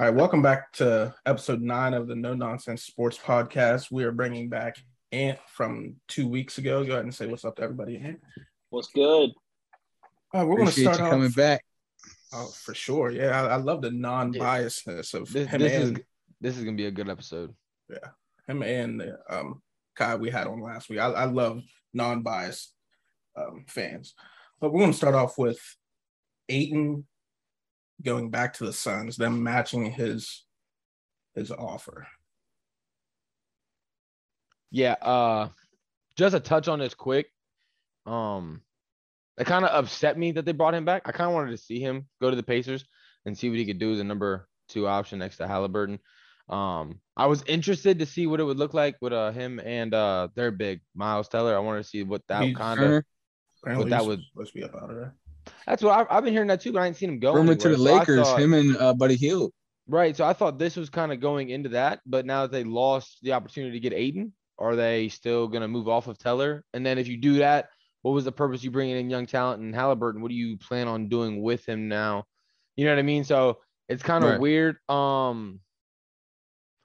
All right, welcome back to episode nine of the No Nonsense Sports Podcast. We are bringing back Ant from two weeks ago. Go ahead and say what's up to everybody. Ant. What's good? All right, we're going to Appreciate start you off. coming back. Oh, for sure. Yeah, I, I love the non-biasness of This, him this is and this is gonna be a good episode. Yeah, him and um, Kai we had on last week. I, I love non-biased um, fans, but we're going to start off with Ayton going back to the Suns, them matching his his offer. Yeah, uh just a touch on this quick. Um it kind of upset me that they brought him back. I kind of wanted to see him go to the Pacers and see what he could do as a number two option next to Halliburton. Um, I was interested to see what it would look like with uh him and uh their big Miles Teller. I wanted to see what that kind of Apparently, that would- supposed to be up out of there. That's what I've, I've been hearing that too, but I ain't seen him go. rumor to the. So Lakers, thought- him and uh, Buddy Hield. Right. So I thought this was kind of going into that, but now that they lost the opportunity to get Ayton, are they still going to move off of Teller? And then if you do that, what was the purpose you bringing in young talent and Halliburton? What do you plan on doing with him now? You know what I mean? So it's kind of Right. weird. Um,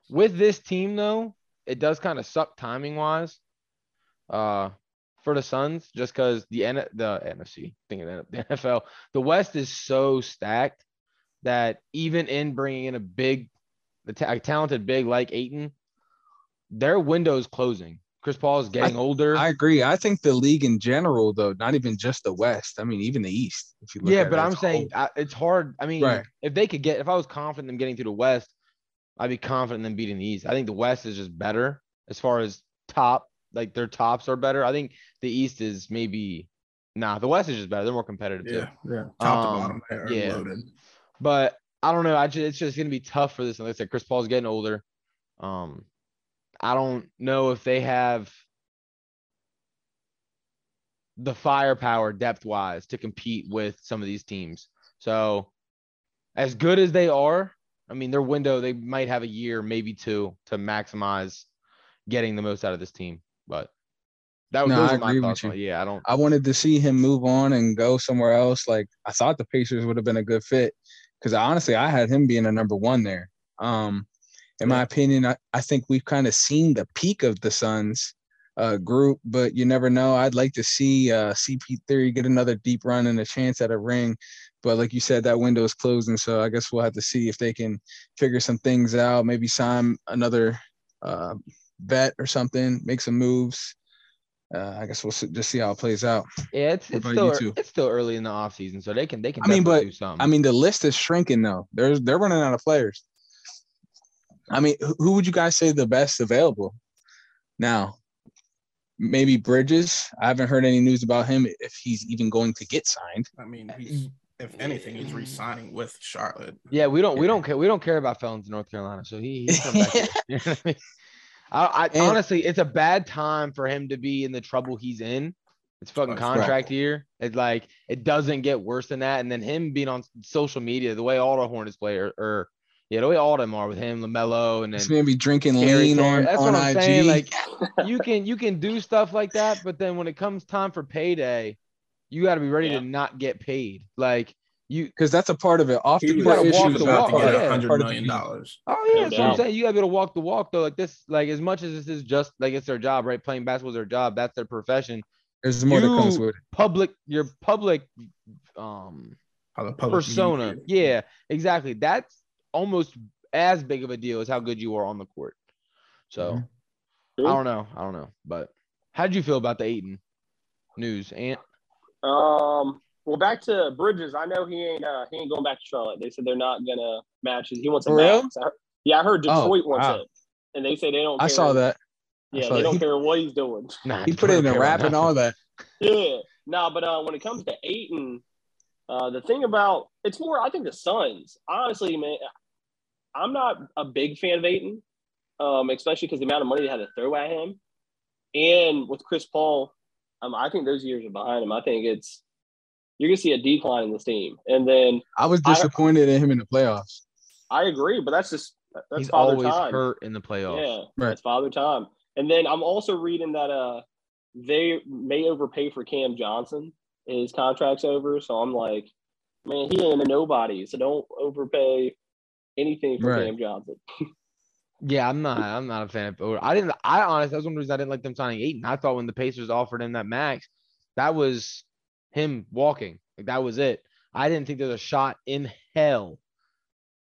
with this team though, it does kind of suck timing wise. Uh, for the Suns, just because the N the NFC, thinking of the NFL, the West is so stacked that even in bringing in a big, the a talented big like Ayton, their window is closing. Chris Paul is getting older. I agree. I think the league in general, though, not even just the West. I mean, even the East. If you look yeah, but it I'm saying. I, it's hard. I mean, Right. if they could get, if I was confident in them getting to the West, I'd be confident in them beating the East. I think the West is just better as far as top, like their tops are better. I think the East is maybe, nah, the West is just better. They're more competitive too. Yeah, yeah. Top to Um, bottom, they are yeah. loaded. But I don't know. I just, it's just gonna be tough for this. And like I said, Chris Paul's getting older. Um, I don't know if they have the firepower depth wise to compete with some of these teams. So as good as they are, I mean their window, they might have a year, maybe two, to maximize getting the most out of this team. But that was No, those I my thoughts on. Yeah, I don't I wanted to see him move on and go somewhere else. Like I thought the Pacers would have been a good fit because honestly, I had him being a number one there. Um, in my opinion, I, I think we've kind of seen the peak of the Suns uh, group, but you never know. I'd like to see uh, CP3 get another deep run and a chance at a ring. But like you said, that window is closing, so I guess we'll have to see if they can figure some things out. Maybe sign another uh, vet or something, make some moves. Uh, I guess we'll s- just see how it plays out. yeah, it's it's still you ear- two? it's still early in the off season, so they can they can I mean, but- do something. I mean, the list is shrinking though. There's they're running out of players. I mean, who- who would you guys say the best available now? Maybe Bridges. I haven't heard any news about him if he's even going to get signed. I mean, he's if anything, he's re-signing with Charlotte. Yeah, we don't we don't care we don't care about felons in North Carolina, so he he's come back. here. You know what I mean? I, I And- honestly, it's a bad time for him to be in the trouble he's in. It's fucking right. contract year. It's like it doesn't get worse than that. And then him being on social media, the way all the Hornets play, or, or yeah, the way all of them are with him, LaMelo, and then This man be drinking lean Terry. on, That's on what I'm IG. saying. Like you can you can do stuff like that, but then when it comes time for payday, you got to be ready Yeah. to not get paid. Like you, because that's a part of it. Off He the gotta court walk issues was the about walk, to get part- yeah. hundred part of the million dollars. Oh yeah, No that's what I'm saying. You gotta be able to walk the walk though. Like this, like as much as this is just like it's their job, right? Playing basketball is their job. That's their profession. There's more that comes with it. Public, your public, um, How public persona. views. Yeah, exactly. That's almost as big of a deal as how good you are on the court. So Mhm. I don't know. I don't know. But how did you feel about the Ayton news? Ant? Um, well, back to Bridges. I know he ain't uh, he ain't going back to Charlotte. They said they're not gonna match it. He wants a For real? max. I heard- yeah, I heard Oh, Detroit wants wow. it, and they say they don't. I saw that. Yeah, saw they that. don't He- care what he's doing. Nah, He put it in a rap and all that. Yeah, no, but uh, when it comes to Ayton, uh, the thing about it's more. I think the Suns. Honestly, man, I'm not a big fan of Ayton, um, especially because the amount of money they had to throw at him, and with Chris Paul, um, I think those years are behind him. I think it's you're gonna see a decline in this team, and then I was I- disappointed in him in the playoffs. I agree, but that's just that's He's father always time. hurt in the playoffs. Yeah, Right. that's father time. And then I'm also reading that uh they may overpay for Cam Johnson. His contract's over, so I'm like, man, he ain't a nobody, so don't overpay anything for Right. Cam Johnson. Yeah, I'm not. I'm not a fan of Boder. I didn't. I honestly, that's one reason I didn't like them signing Ayton. I thought when the Pacers offered him that max, that was him walking. Like that was it. I didn't think there's a shot in hell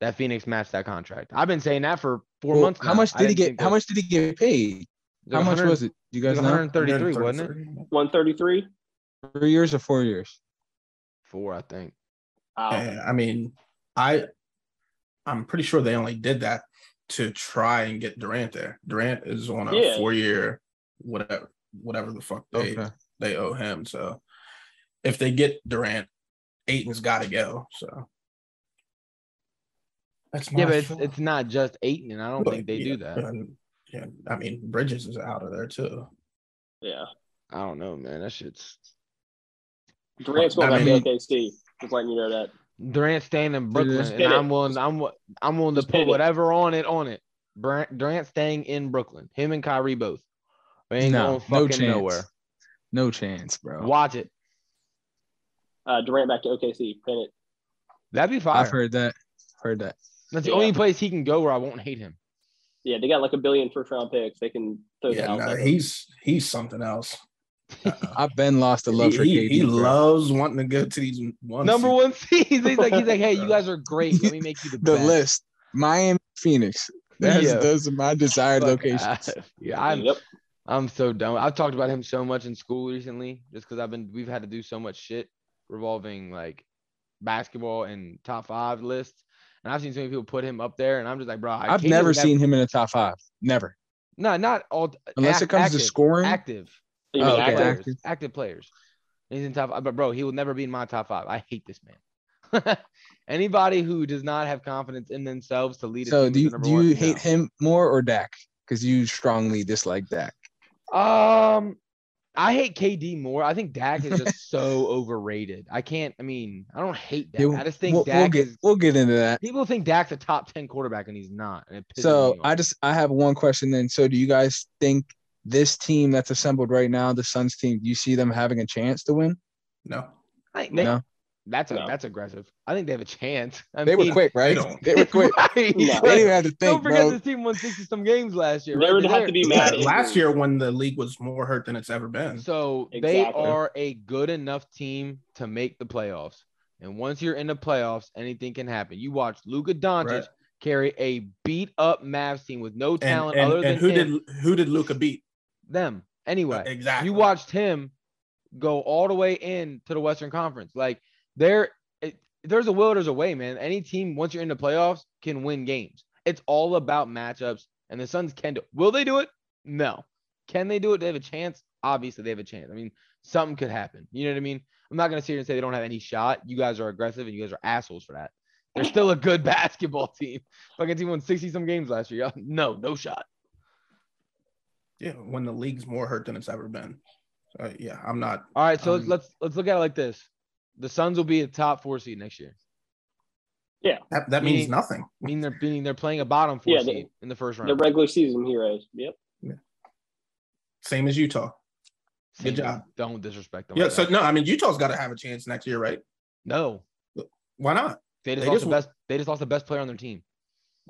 that Phoenix matched that contract. I've been saying that for four Well, months. how now. much did he get? How much did he get paid? How much was it? You guys was know? 133, wasn't it? 133. 133. Three years or four years? Four, I think. Wow. Yeah, I mean, I I'm pretty sure they only did that to try and get Durant there. Durant is on a Yeah. four year whatever whatever the fuck they Okay. they owe him. So if they get Durant, Ayton's got to go. So that's my Yeah, but it's, thought. it's not just Ayton, and I don't But, think they yeah, do that. and- yeah, I mean Bridges is out of there too. Yeah. I don't know, man. That shit's Durant's going I back mean- to OKC. Just letting you know that. Durant staying in Brooklyn, Just and it. I'm willing. I'm wi- I'm willing to Just hit put it. whatever on it on it. Durant, Durant staying in Brooklyn. Him and Kyrie both. We ain't No, going no fucking chance. nowhere. No chance, bro. Watch it. Uh, Durant back to OKC. Pin it. That'd be fire. I've heard that. Heard that. That's the Yeah. only place he can go where I won't hate him. Yeah, they got like a billion first round picks. They can throw the Yeah, house. no, he's he's something else. I've been lost the love he, for he, KD. he bro. loves wanting to go to these one Number seed. one seeds. He's like, he's like, hey, you guys are great. Let me make you the, the best. list: Miami, Phoenix. That's Yeah. those are my desired Fuck locations. outta- Yeah, I'm Yep. I'm so dumb. I've talked about him so much in school recently, just because I've been we've had to do so much shit revolving like basketball and top five lists, and I've seen so many people put him up there, and I'm just like, bro, I I've can't never even have- seen him in a top five. Never, no, not all unless ac- it comes active, to scoring. active, Oh, okay, active? players, active. active players. He's in top, five, but bro, he will never be in my top five. I hate this man. Anybody who does not have confidence in themselves to lead. A So team do you do you one, hate no. him more or Dak? Because you strongly dislike Dak. Um, I hate KD more. I think Dak is just so overrated. I can't. I mean, I don't hate Dak. Yeah, I just think we'll, Dak we'll get is. we'll get into that. People think Dak's a top ten quarterback and he's not. And it So I just I have one question then. So do you guys think this team that's assembled right now, the Suns team, do you see them having a chance to win? No, I they- No. that's a No. that's aggressive. I think they have a chance. I They were quick, right? they don't. They were quick. right? No. They didn't have to think. Don't forget bro. this team won sixty some games last year. They right? would have to be mad last year when the league was more hurt than it's ever been. So they are a good enough team to make the playoffs. And once you're in the playoffs, anything can happen. You watch Luka Doncic Right. carry a beat up Mavs team with no talent and, other than and who him, did who did Luka beat? them. Anyway, exactly. you watched him go all the way in to the Western Conference. Like there, it, there's a will, there's a way, man. Any team once you're in the playoffs can win games. It's all about matchups, and the Suns can do. Will they do it? No. Can they do it? They have a chance. Obviously, they have a chance. I mean, something could happen. You know what I mean? I'm not gonna sit here and say they don't have any shot. You guys are aggressive, and you guys are assholes for that. They're still a good basketball team. Fucking team won 60 some games last year. No, no shot. Yeah, when the league's more hurt than it's ever been. So yeah, I'm not. All right, so Um, let's let's look at it like this: the Suns will be a top four seed next year. Yeah, that, that means nothing. meaning they're meaning they're playing a bottom four Yeah, they- seed in the first round. The regular season heroes. Yep. Same as Utah. Same good job. Don't disrespect them. Yeah. like So that. no, I mean Utah's got to have a chance next year, right? no, Why not? they just They lost just the best. They just lost the best player on their team.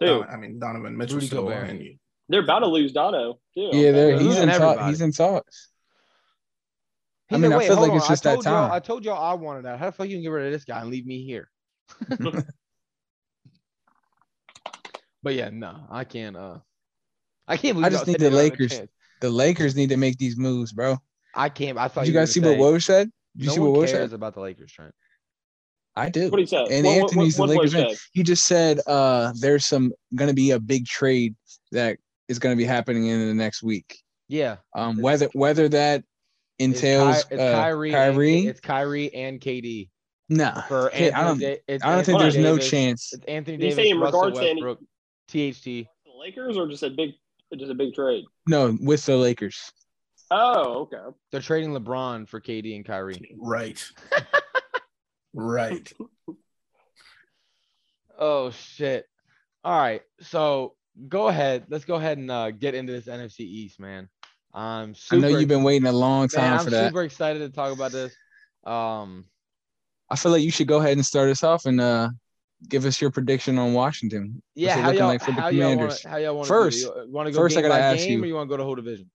Dude, I mean Donovan Mitchell Rudy still Gobert. and you- they're about to lose Dono too. Yeah, they're, They're he's in talk, everybody. he's in talks. I mean, like, I feel hold like it's just that told y'all- time. I told y'all I wanted that. How the fuck you can get rid of this guy and leave me here? but yeah, no, I can't. Uh, I can't believe I just y'all need the they don't have a Lakers. The Lakers need to make these moves, bro. I can't. I thought Did you were guys see gonna what say, Woj said? Did you no see what Woj cares said? about the Lakers, Trent. I do. What he said? And What- what- Anthony's what- the what's Lakers Woj He just said uh there's some gonna be a big trade that is gonna be happening in the next week. Yeah, Um whether whether that it's, Ky- entails it's uh, Kyrie. Kyrie, And, it's Kyrie and KD nah. for Okay, Anthony. I don't Da- it's I don't think Anthony there's no chance. It's Anthony Did Davis, say in Russell regards to any- THT. The Lakers or just a big, just a big trade? No, with the Lakers. Oh, okay. They're trading LeBron for KD and Kyrie. right. right. Oh shit! All right, so go ahead. Let's go ahead and uh, get into this NFC East, man. I'm I know you've been waiting a long time man, I'm for that. super excited to talk about this. Um, I feel like you should go ahead and start us off and uh give us your prediction on Washington. Yeah, how y'all, like for the how y'all want Commanders? to how y'all want First- want to go first I gotta ask game you- or you want to go to whole division?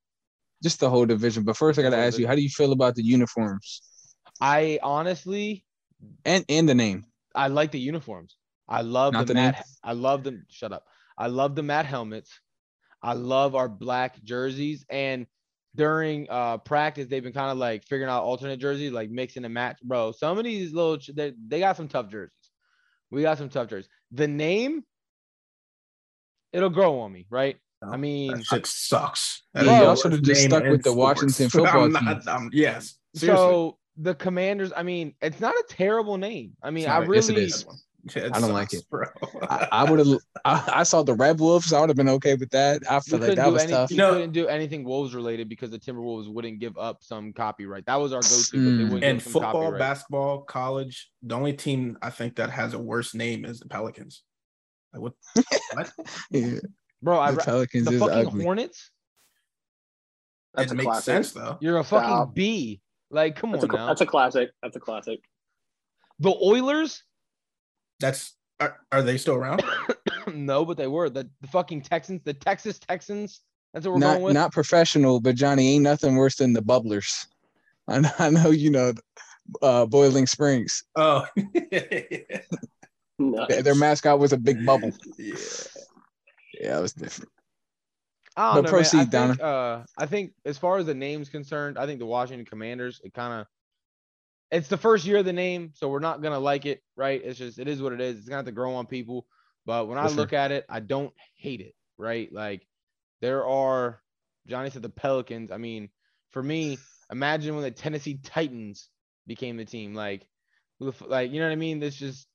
Just the whole division. But first, I got to Whole ask you, how do you feel about the uniforms I honestly and and the name? I like the uniforms. I love Not the the. I love them. Shut up. I love the matte helmets. I love our black jerseys. And during uh practice, they've been kind of like figuring out alternate jerseys, like mixing and match. Bro, some of these little they, they got some tough jerseys. We got some tough jerseys. The name, it'll grow on me, right? I mean, That shit sucks. Yeah, That is the y'all worst should have just stuck with the sports. Washington football I'm not- team. I'm- yes. Seriously. so the commanders, I mean, it's not a terrible name. I mean, It's I not a- yes, it really is. Yeah, I don't like it. bro. I, I would have. I, I saw the Red Wolves. I would have been okay with that. I you feel like couldn't that do was any, tough. you You know- couldn't do anything Wolves related because the Timberwolves wouldn't give up some copyright. That was our go-to, but they Mm. wouldn't in give football, copyright. basketball, college, the only team I think that has a worse name is the Pelicans. Like what? what? Yeah, Bro, I the ra- Pelicans the is fucking ugly. Hornets. That makes classic. sense though. You're a fucking Stop. B. Like, come That's on cl- now. that's a classic. That's a classic. the Oilers. That's are, are they still around? no, but they were the, the fucking Texans, the Texas Texans. That's what we're Not going with. not professional, but Johnny ain't nothing worse than the Bubblers. I know, I know you know, uh, Boiling Springs. Oh, Nice. Their- Their mascot was a big bubble. yeah. Yeah, it was different. I don't But know, man. I proceed, think, uh, I think as far as the name's concerned, I think the Washington Commanders, it kind of, it's the first year of the name, so we're not gonna like it, right? It's just, it is what it is. It's gonna have to grow on people. But when I sure. look at it, I don't hate it, right? Like, there are, Johnny said the Pelicans. I mean, for me, imagine when the Tennessee Titans became the team. Like, who the f- like, you know what I mean? This just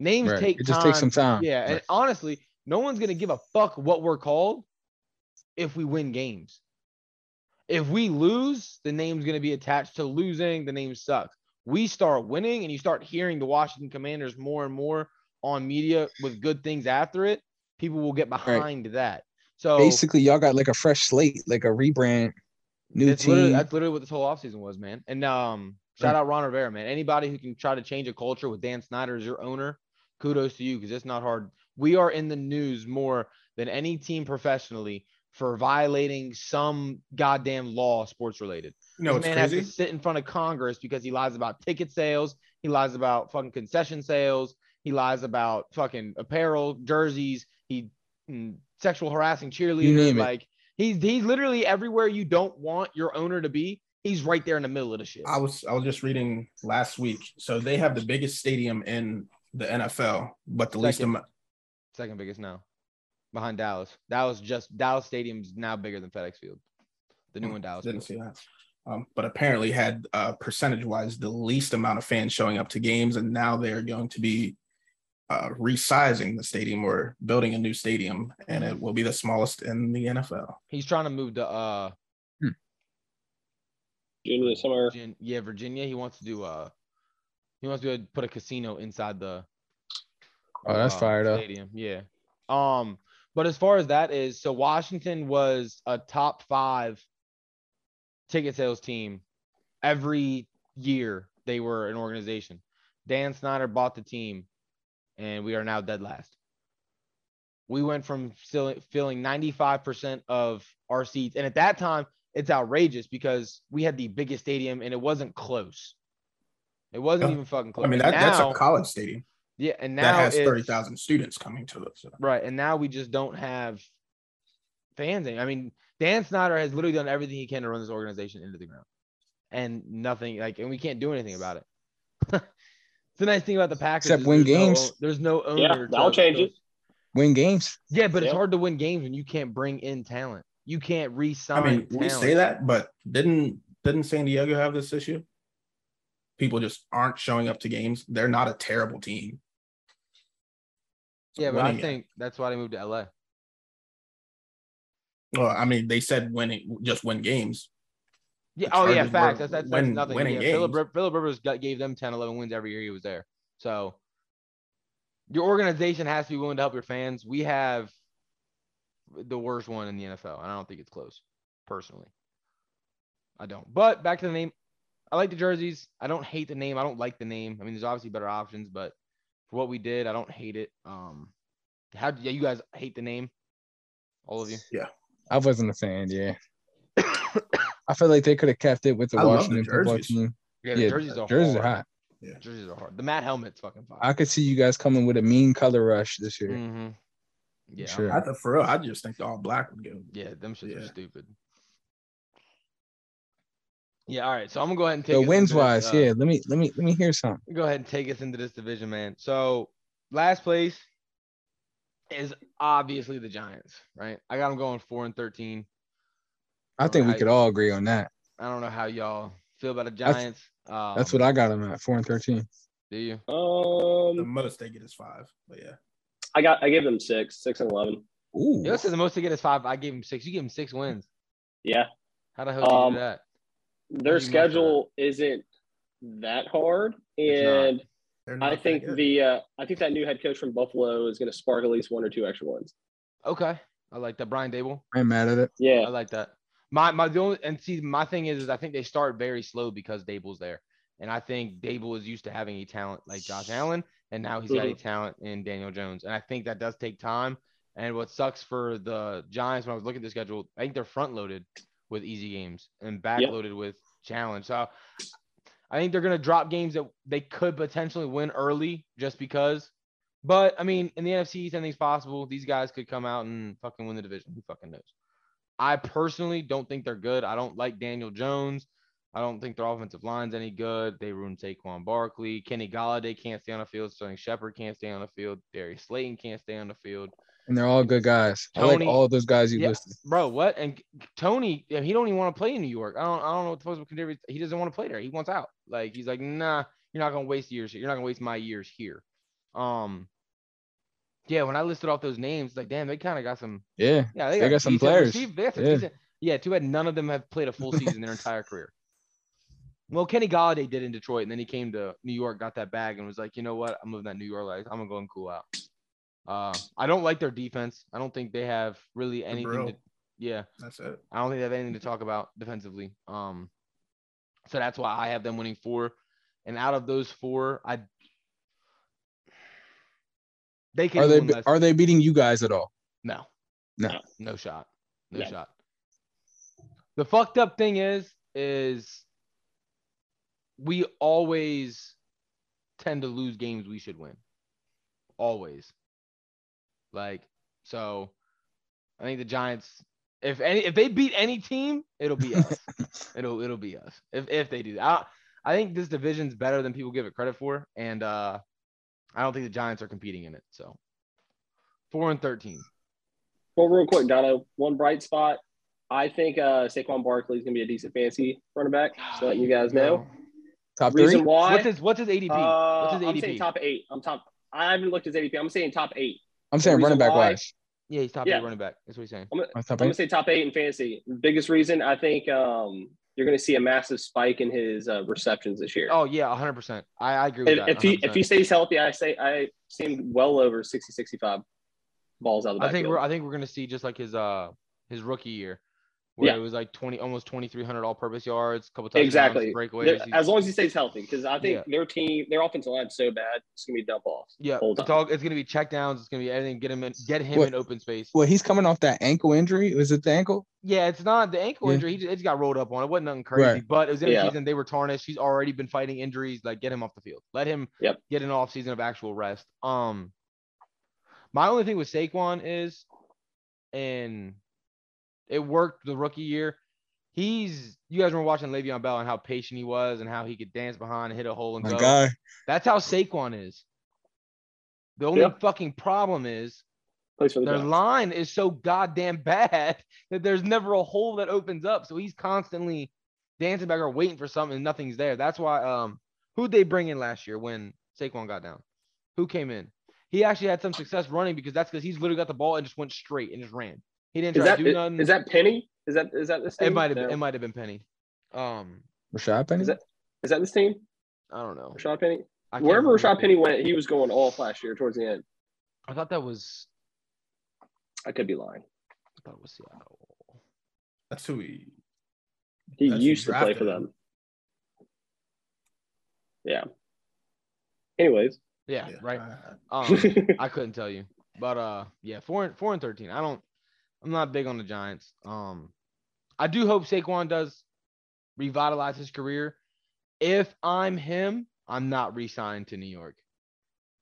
names Right. take It just time. takes some time. Yeah, and honestly, no one's gonna give a fuck what we're called if we win games. If we lose, the name's gonna be attached to losing. The name sucks. We start winning, and you start hearing the Washington Commanders more and more on media with good things after it. People will get behind that. So Basically, y'all got like a fresh slate, like a rebrand, new that's literally, team. that's literally what this whole offseason was, man. And um, shout out Ron Rivera, man. Anybody who can try to change a culture with Dan Snyder as your owner, kudos to you because it's not hard. We are in the news more than any team professionally for violating some goddamn law sports related. You know this what's man has crazy? to sit in front of Congress because he lies about ticket sales. He lies about fucking concession sales. He lies about fucking apparel, jerseys. He mm, sexual harassing cheerleaders. name it. like he's he's literally everywhere you don't want your owner to be. He's right there in the middle of the shit. I was I was just reading last week. So they have the biggest stadium in the NFL, but the least Second. amount. Second biggest now, behind Dallas. Dallas just Dallas Stadium's now bigger than FedEx Field. The new one, Dallas. Didn't Field. see that. Um, but apparently had uh, percentage wise the least amount of fans showing up to games, and now they're going to be uh, resizing the stadium or building a new stadium, and it will be the smallest in the NFL. He's trying to move to uh Junior somewhere. Virgin, yeah, Virginia. He wants to do uh he wants to put a casino inside the Oh, that's uh, fired up. stadium. Yeah. Um, but as far as that is, so Washington was a top five ticket sales team every year they were an organization. Dan Snyder bought the team, and we are now dead last. We went from still filling 95% of our seats. And at that time, it's outrageous because we had the biggest stadium and it wasn't close. It wasn't even fucking close. I mean that, that's a college stadium yeah, and now that has it's- thirty thousand students coming to it. So. Right. And now we just don't have fans. I mean, Dan Snyder has literally done everything he can to run this organization into the ground. And nothing like and we can't do anything about it. it's the nice thing about the Packers. Except win there's no games. own- there's no owner. Yeah, that'll to- change it. Win games. Yeah, but it's hard to win games when you can't bring in talent. You can't I re-sign. I mean, we say that, but didn't didn't San Diego have this issue? People just aren't showing up to games. They're not a terrible team. Yeah, but I winning it. think that's why they moved to LA. Well, I mean, they said winning, just win games. Yeah. The Oh yeah, facts. That's that's, that's nothing. winning Yeah, Philip, games. Philip Rivers gave them 10, 11 wins every year he was there. So your organization has to be willing to help your fans. We have the worst one in the NFL, and I don't think it's close, personally. I don't. But back to the name. I like the jerseys. I don't hate the name. I don't like the name. I mean, there's obviously better options, but for what we did. I don't hate it. Um, how yeah, you guys hate the name? All of you. I wasn't a fan. Yeah, I feel like they could have kept it with the I love the Washington football jerseys. team. Yeah, the Yeah, jerseys are jerseys are hard. hot. Jerseys are hard. The matte helmet's fucking fire. I could see you guys coming with a mean color rush this year. hmm Yeah, Sure. I thought for real, I just think the all black would go. yeah, them shits are stupid. Yeah, all right. So I'm gonna go ahead and take the us wins into this, wise, uh, yeah. Let me let me let me hear something. go ahead and take us into this division, man. So last place is obviously the Giants, right? I got them going four and thirteen. I think we could all agree on that. I don't know how y'all feel about the That's- Giants. Um, That's what I got them at four and thirteen. do you? The Um, most they get is five, but yeah. I got I gave them six, six and eleven. Ooh, Yo says the most they get is five. I gave them six. You gave them six wins. Yeah, How the hell did you Um, do that? their schedule isn't that hard, and They're not I think the uh, I think that new head coach from Buffalo is going to spark at least one or two extra ones. Okay, I like that. Brian Daboll. I'm mad at it. Yeah, I like that. My my the only and see my thing is is I think they start very slow because Daboll's there, and I think Daboll is used to having a talent like Josh Allen, and now he's got a talent in Daniel Jones, and I think that does take time. And what sucks for the Giants when I was looking at the schedule, I think they're front loaded with easy games and back loaded with challenge. So I think they're gonna drop games that they could potentially win early just because. But I mean, in the NFC, anything's possible. These guys could come out and fucking win the division. Who fucking knows? I personally don't think they're good. I don't like Daniel Jones. I don't think their offensive line's any good. They ruined Saquon Barkley. Kenny Golladay can't stay on the field. Sterling Shepard can't stay on the field. Darius Slayton can't stay on the field. And they're all good guys. I like all those guys you Yeah. listed. Bro, what? And Tony, he don't even want to play in New York. I don't, I don't know what the can do. He doesn't want to play there. He wants out. Like he's like, nah, you're not gonna waste years. here. You're not gonna waste my years here. Um, yeah. When I listed off those names, like, damn, they kind of got some. Yeah, Yeah, They got some players. receive- they got some Yeah. decent- yeah, too bad none of them have played a full season their entire career. Well, Kenny Golladay did in Detroit, and then he came to New York, got that bag, and was like, you know what? I'm moving that New York life. I'm gonna go and cool out. Uh, I don't like their defense. I don't think they have really anything. To, yeah, That's it. I don't think they have anything to talk about defensively. Um, so that's why I have them winning four. And out of those four, I they can are they less. are they beating you guys at all? No. No. No shot. No No. shot. The fucked up thing is, is we always tend to lose games we should win. Always. Like, so I think the Giants, if any if they beat any team, it'll be us. it'll it'll be us. If if they do that. I, I think this division's better than people give it credit for. And uh I don't think the Giants are competing in it. So four and thirteen. Well, real quick, Dono, one bright spot. I think uh, Saquon Barkley is going to be a decent fancy running back. Just to let you guys know. Top Reason three? why? What's his what's his ADP? uh, what's his I'm saying ADP? top eight. I'm top. I haven't looked at his ADP. I'm saying top eight. I'm saying running back why- wise. yeah, he's top Yeah. eight running back. That's what he's saying. I'm, top I'm gonna say top eight in fantasy. Biggest reason I think um, you're going to see a massive spike in his uh, receptions this year. Oh yeah, hundred percent. I, I agree with if, that. if he if 100%. he stays healthy, I say I see him well over 60, 65 balls out of the I think backfield. we're I think we're gonna see just like his uh his rookie year, where Yeah. it was like twenty almost twenty three hundred all purpose yards, a couple times Exactly. breakaways. As long as he stays healthy, because I think Yeah. their team, their offensive line's so bad, it's gonna be dump offs. yeah, it's all it's gonna be check downs. It's gonna be everything. Get him in, get him What- in open space. Well, he's coming off that ankle injury. Was it the ankle? Yeah, it's not the ankle Yeah. injury. He just, it's got rolled up on. It wasn't nothing crazy, Right. but it was in Yeah. the season. They were tarnished. He's already been fighting injuries. Like, get him off the field. Let him Yep. get an off season of actual rest. Um, my only thing with Saquon is, and it worked the rookie year. He's you guys were watching Le'Veon Bell and how patient he was and how he could dance behind and hit a hole and My go. guy. That's how Saquon is. The only Yeah. fucking problem is the their Giants. line is so goddamn bad that there's never a hole that opens up. So he's constantly dancing back or waiting for something and nothing's there. That's why um who'd they bring in last year when Saquon got down? Who came in? He actually had some success running because that's because he's literally got the ball and just went straight and just ran. He didn't Is try that to do nothing. is that Penny? Is that is that this team? it might have been No. it might have been Penny. Um, Rashad Penny? Is that is that this team? I don't know. Rashad Penny. I Wherever remember. Rashad Penny went, he was going off last year towards the end. I thought that was I could be lying. I thought it was Seattle. That's who he. He used to play for them. Yeah. Anyways, Yeah, right. Uh, Um, I couldn't tell you, but uh, yeah, four and four and thirteen. I don't. I'm not big on the Giants. Um, I do hope Saquon does revitalize his career. If I'm him, I'm not re-signed to New York.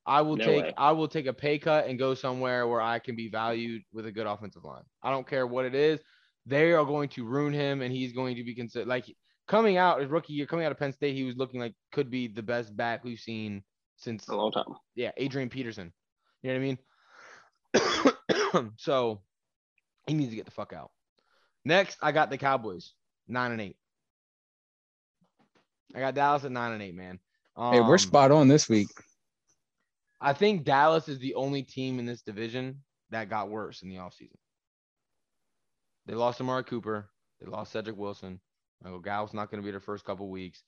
I will No take way. I will take a pay cut and go somewhere where I can be valued with a good offensive line. I don't care what it is. They are going to ruin him, and he's going to be considered like coming out his rookie year, coming out of Penn State. He was looking like could be the best back we've seen since a long time. yeah, Adrian Peterson. You know what I mean? so he needs to get the fuck out. Next, I got the Cowboys, nine and eight. I got Dallas at nine and eight, man. Hey, we're Um, spot on this week. I think Dallas is the only team in this division that got worse in the offseason. They lost Amari Cooper. They lost Cedric Wilson. Michael Gallup's not going to be their first couple weeks.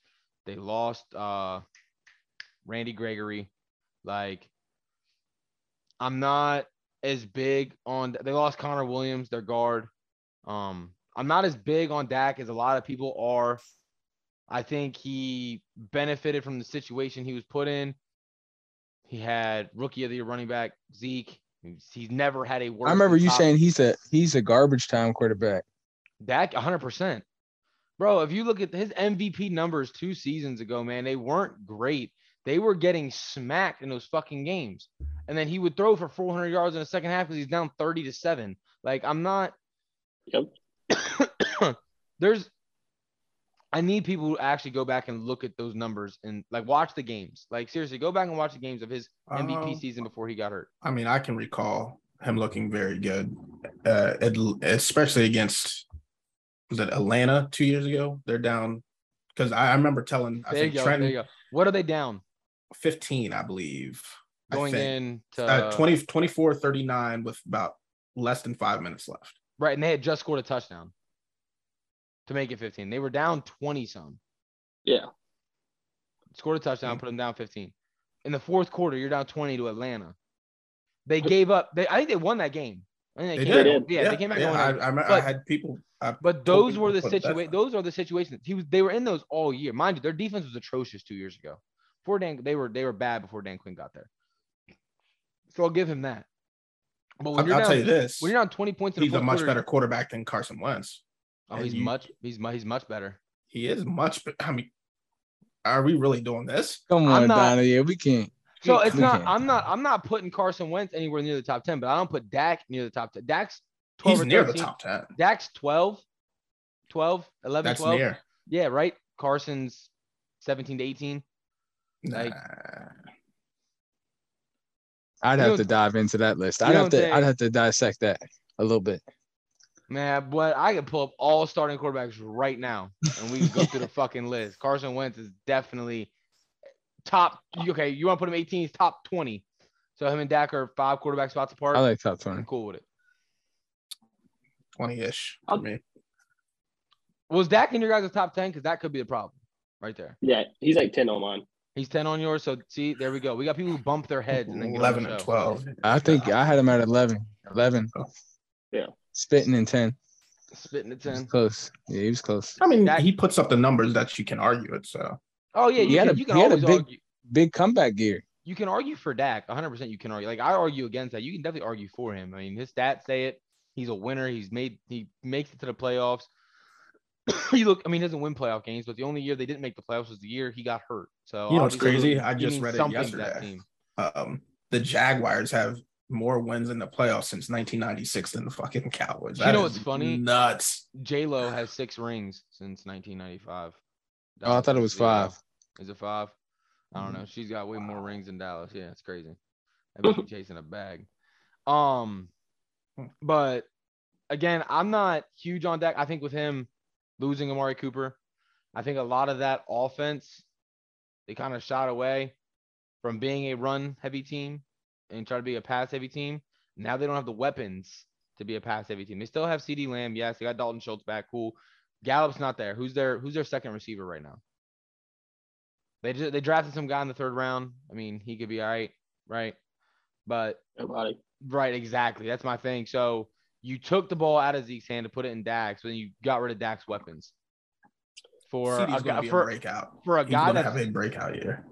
They lost uh, Randy Gregory. Like, I'm not as big on. They lost Connor Williams, their guard. Um, I'm not as big on Dak as a lot of people are. I think he benefited from the situation he was put in. He had rookie of the year running back Zeke. He's, never had a worse. I remember you top- saying he's a he's a garbage time quarterback. Dak 100%. Bro, if you look at his MVP numbers two seasons ago, man, they weren't great. They were getting smacked in those fucking games. And then he would throw for 400 yards in the second half because he's down 30 to 7. Like, I'm not. Yep. There's. I need people to actually go back and look at those numbers and like watch the games. Like, seriously, go back and watch the games of his MVP Um, season before he got hurt. I mean, I can recall him looking very good, uh, at- especially against was it Atlanta two years ago? They're down because I, I remember telling I There you go. Trent There you go. What are they down? 15, I believe. Going think. in to uh, 20, 24 39 with about less than five minutes left. Right, and they had just scored a touchdown to make it 15. They were down 20 some. Yeah. Scored a touchdown, Mhm. put them down 15. In the fourth quarter, you're down 20 to Atlanta. They gave up. They I think they won that game. I think They came did. back- Yeah, they came back. yeah, and I, I, remember I had people. I, But those people were the put a bet situation. Those are the situations. He was. They were in those all year. Mind you, their defense was atrocious two years ago. Before Dan, they were they were bad before Dan Quinn got there. So I'll give him that. But when I'll, you're I'll down, tell you this: when you're down 20 points in he's a much quarter, better quarterback than Carson Wentz. Oh, and he's you- much. He's mu- he's much better. He is much. I mean, are we really doing this? Come on, not- Donna. Yeah, we can't. So we it's not. can't. I'm not. I'm not putting Carson Wentz anywhere near the top ten, but I don't put Dak near the top ten. Dak's 12 He's or near the top ten. Dak's 12, 12, 11, That's 12. near. Yeah, right. Carson's 17 to 18. Like- Nah. I'd have don't- to dive into that list. I'd have to. think- I'd have to dissect that a little bit. Man, but I could pull up all starting quarterbacks right now, and we can go through the fucking list. Carson Wentz is definitely top. Okay, you want to put him 18? He's top 20. So him and Dak are five quarterback spots apart. I like top I'm twenty. cool with it. 20-ish for I'll- me. Was Dak in your guys' top 10? Because that could be the problem right there. Yeah. He's like 10 on mine. He's 10 on yours. So see, there we go. We got people who bump their heads and then get 11 and 12. I think I had him at 11. 11. Yeah. Spitting in 10. Spitting at 10. close. Yeah, he was close. I mean, Dak- he puts up the numbers that you can argue it. So Oh yeah, He you had a- you can he had a big- argue. Big comeback gear. You can argue for Dak. 100 percent you can argue. Like I argue against that. You can definitely argue for him. I mean, his stats say it. He's a winner. He's made he makes it to the playoffs. he look, I mean, he doesn't win playoff games, but the only year they didn't make the playoffs was the year he got hurt. So You know what's crazy? I just read it something that yesterday. team. um, the Jaguars have more wins in the playoffs since 1996 than the fucking Cowboys. You know what's funny? Nuts. J Lo has six rings since 1995. Oh, I thought it was Dallas, five. Is it five? I don't know. She's got way more rings than Dallas. Yeah, it's crazy. I bet she's chasing a bag. Um, but again, I'm not huge on Dak. I think with him losing Amari Cooper, I think a lot of that offense they kind of shot away from being a run heavy team and try to be a pass heavy team. Now they don't have the weapons to be a pass heavy team. They still have CeeDee Lamb. Yes, they got Dalton Schultz back. Cool. Gallup's not there. Who's their Who's their second receiver right now? They just, they drafted some guy in the third round. I mean, he could be all right, right? But Nobody. right, exactly. That's my thing. So you took the ball out of Zeke's hand to put it in Dak's, but then you got rid of Dak's weapons for CD's a gonna guy be a for, breakout. for a He's guy gonna that's have a breakout year.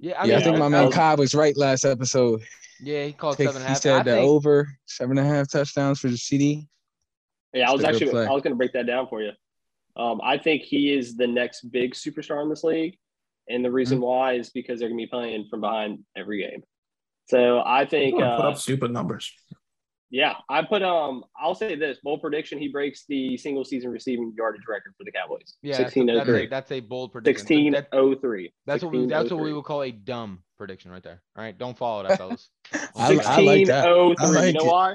Yeah, I yeah, I think my man Cobb was right last episode. yeah, he called Take- seven and a he said I the think- over seven and a half touchdowns for the CD. Yeah, I was It's a good actually. I was going to break that down for you. Um, I think he is the next big superstar in this league, and the reason Mm-hmm. why is because they're going to be playing from behind every game. So I think, Put uh, up stupid numbers. Yeah, I put um, I'll say this bold prediction: he breaks the single season receiving yardage record for the Cowboys. Yeah, that's a, sixteen oh that's, a, that's a bold prediction. Sixteen oh three. That- oh three. that's what we, that's what we would call a dumb prediction right there. All right, don't follow that, fellas. Sixteen oh three. I like that. oh I like you know it. why?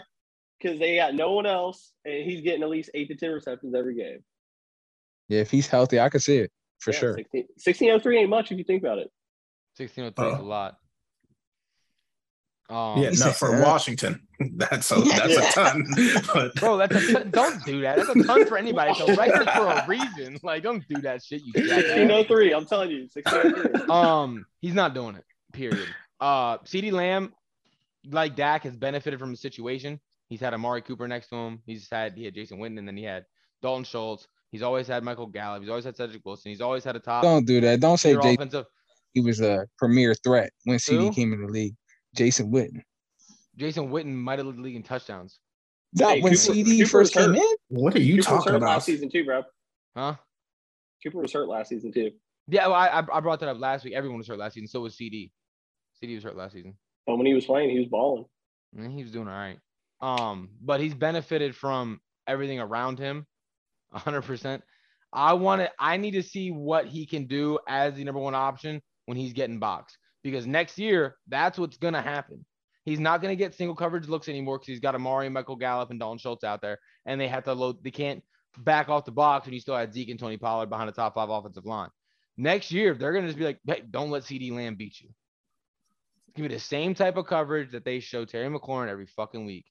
Because they got no one else, and he's getting at least eight to ten receptions every game. Yeah, if he's healthy, I could see it for Yeah, sure. 16 1603 ain't much if you think about it. Sixteen oh three is a Oh. lot. Um, yeah, he no, for that. Washington, that's a that's a ton. But Bro, that's a ton, don't do that. That's a ton for anybody. So write it for a reason. Like, don't do that shit. You 1603. I'm telling you, 1603. Um, he's not doing it. Period. Uh, CeeDee Lamb, like Dak, has benefited from the situation. He's had Amari Cooper next to him. He's had he had Jason Witten, and then he had Dalton Schultz. He's always had Michael Gallup. He's always had Cedric Wilson. He's always had a top Don't do that. Don't say tier Jay offensive. he was a premier threat when CD Who? came in the league. Jason Witten. Jason Witten might have led the league in touchdowns. That Hey, when Cooper- CD Cooper first came hurt. in. what are you Cooper talking about? last season too, bro. Huh? Cooper was hurt last season too. Yeah, well, I I I brought that up last week. Everyone was hurt last season. So was CD. CD was hurt last season. But when he was playing, he was balling. And he was doing all right. Um, but he's benefited from everything around him, hundred percent. I want to. I need to see what he can do as the number one option when he's getting boxed because next year that's what's gonna happen. He's not gonna get single coverage looks anymore because he's got Amari, Michael Gallup, and Dalton Schultz out there, and they have to load. They can't back off the box when you still had Zeke and Tony Pollard behind the top five offensive line. Next year they're gonna just be like, hey, don't let CeeDee Lamb beat you. Give gonna the same type of coverage that they show Terry McLaurin every fucking week.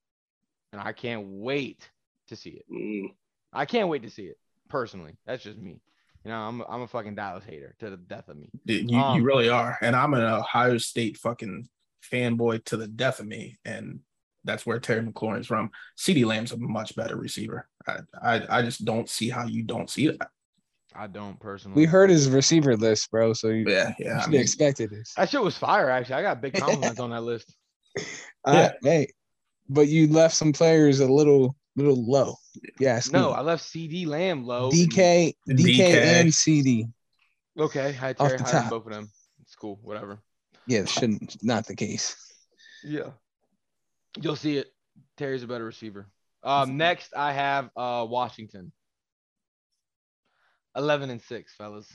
And I can't wait to see it. Mm. I can't wait to see it. Personally. That's just me. You know, I'm a, I'm a fucking Dallas hater to the death of me. You, Um, you really are. And I'm an Ohio State fucking fanboy to the death of me. And that's where Terry McLaurin is from. CeeDee Lamb's a much better receiver. I, I, I just don't see how you don't see that. I don't personally. We heard his receiver list, bro. So you, Yeah, you yeah. I mean, expected this. that shit was fire, actually. I got big compliments on that list. Uh, hey, but you left some players a little little low. Yeah, No, I left CeeDee Lamb low. DK, DK, DK. and CD. Okay, I had Off Terry the higher top. both of them. It's cool, whatever. Yeah, shouldn't not the case. Yeah. You'll see it. Terry's a better receiver. Um, next I have uh Washington. Eleven and six, fellas.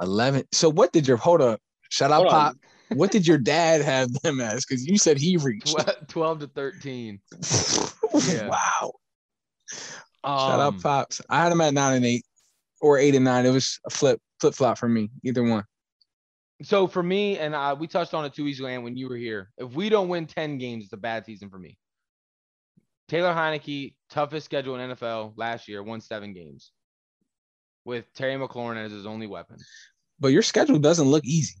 Eleven. So what did your hold up? Shut up, pop. What did your dad have them as? Because you said he reached. Twe- Twelve to thirteen. Yeah. Wow. Um, Shut up, pops. I had him at nine and eight, or eight and nine. It was a flip flip flop for me. Either one. So for me, and uh, we touched on it two weeks ago and when you were here. If we don't win 10 games, it's a bad season for me. Taylor Heinicke, toughest schedule in NFL last year, won seven games with Terry McLaurin as his only weapon. But your schedule doesn't look easy.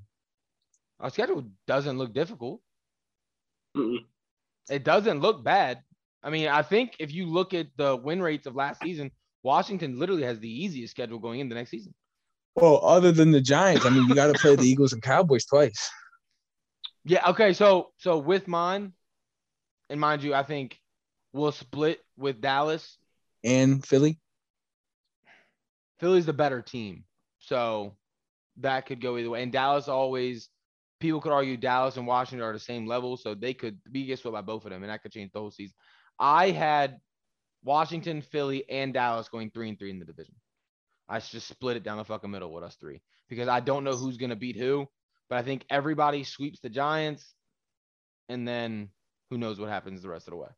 Our schedule doesn't look difficult. Mm-mm. It doesn't look bad. I mean, I think if you look at the win rates of last season, Washington literally has the easiest schedule going into next season. Well, other than the Giants, I mean, you got to play the Eagles and Cowboys twice. Yeah. Okay. So so with mine, and mind you, I think we'll split with Dallas. And Philly. Philly's the better team, so that could go either way. And Dallas always, people could argue Dallas and Washington are the same level, so they could be get swept by both of them, and that could change the whole season. I had Washington, Philly, and Dallas going three and three in the division. I just split it down the fucking middle with us three because I don't know who's gonna beat who, but I think everybody sweeps the Giants, and then who knows what happens the rest of the way.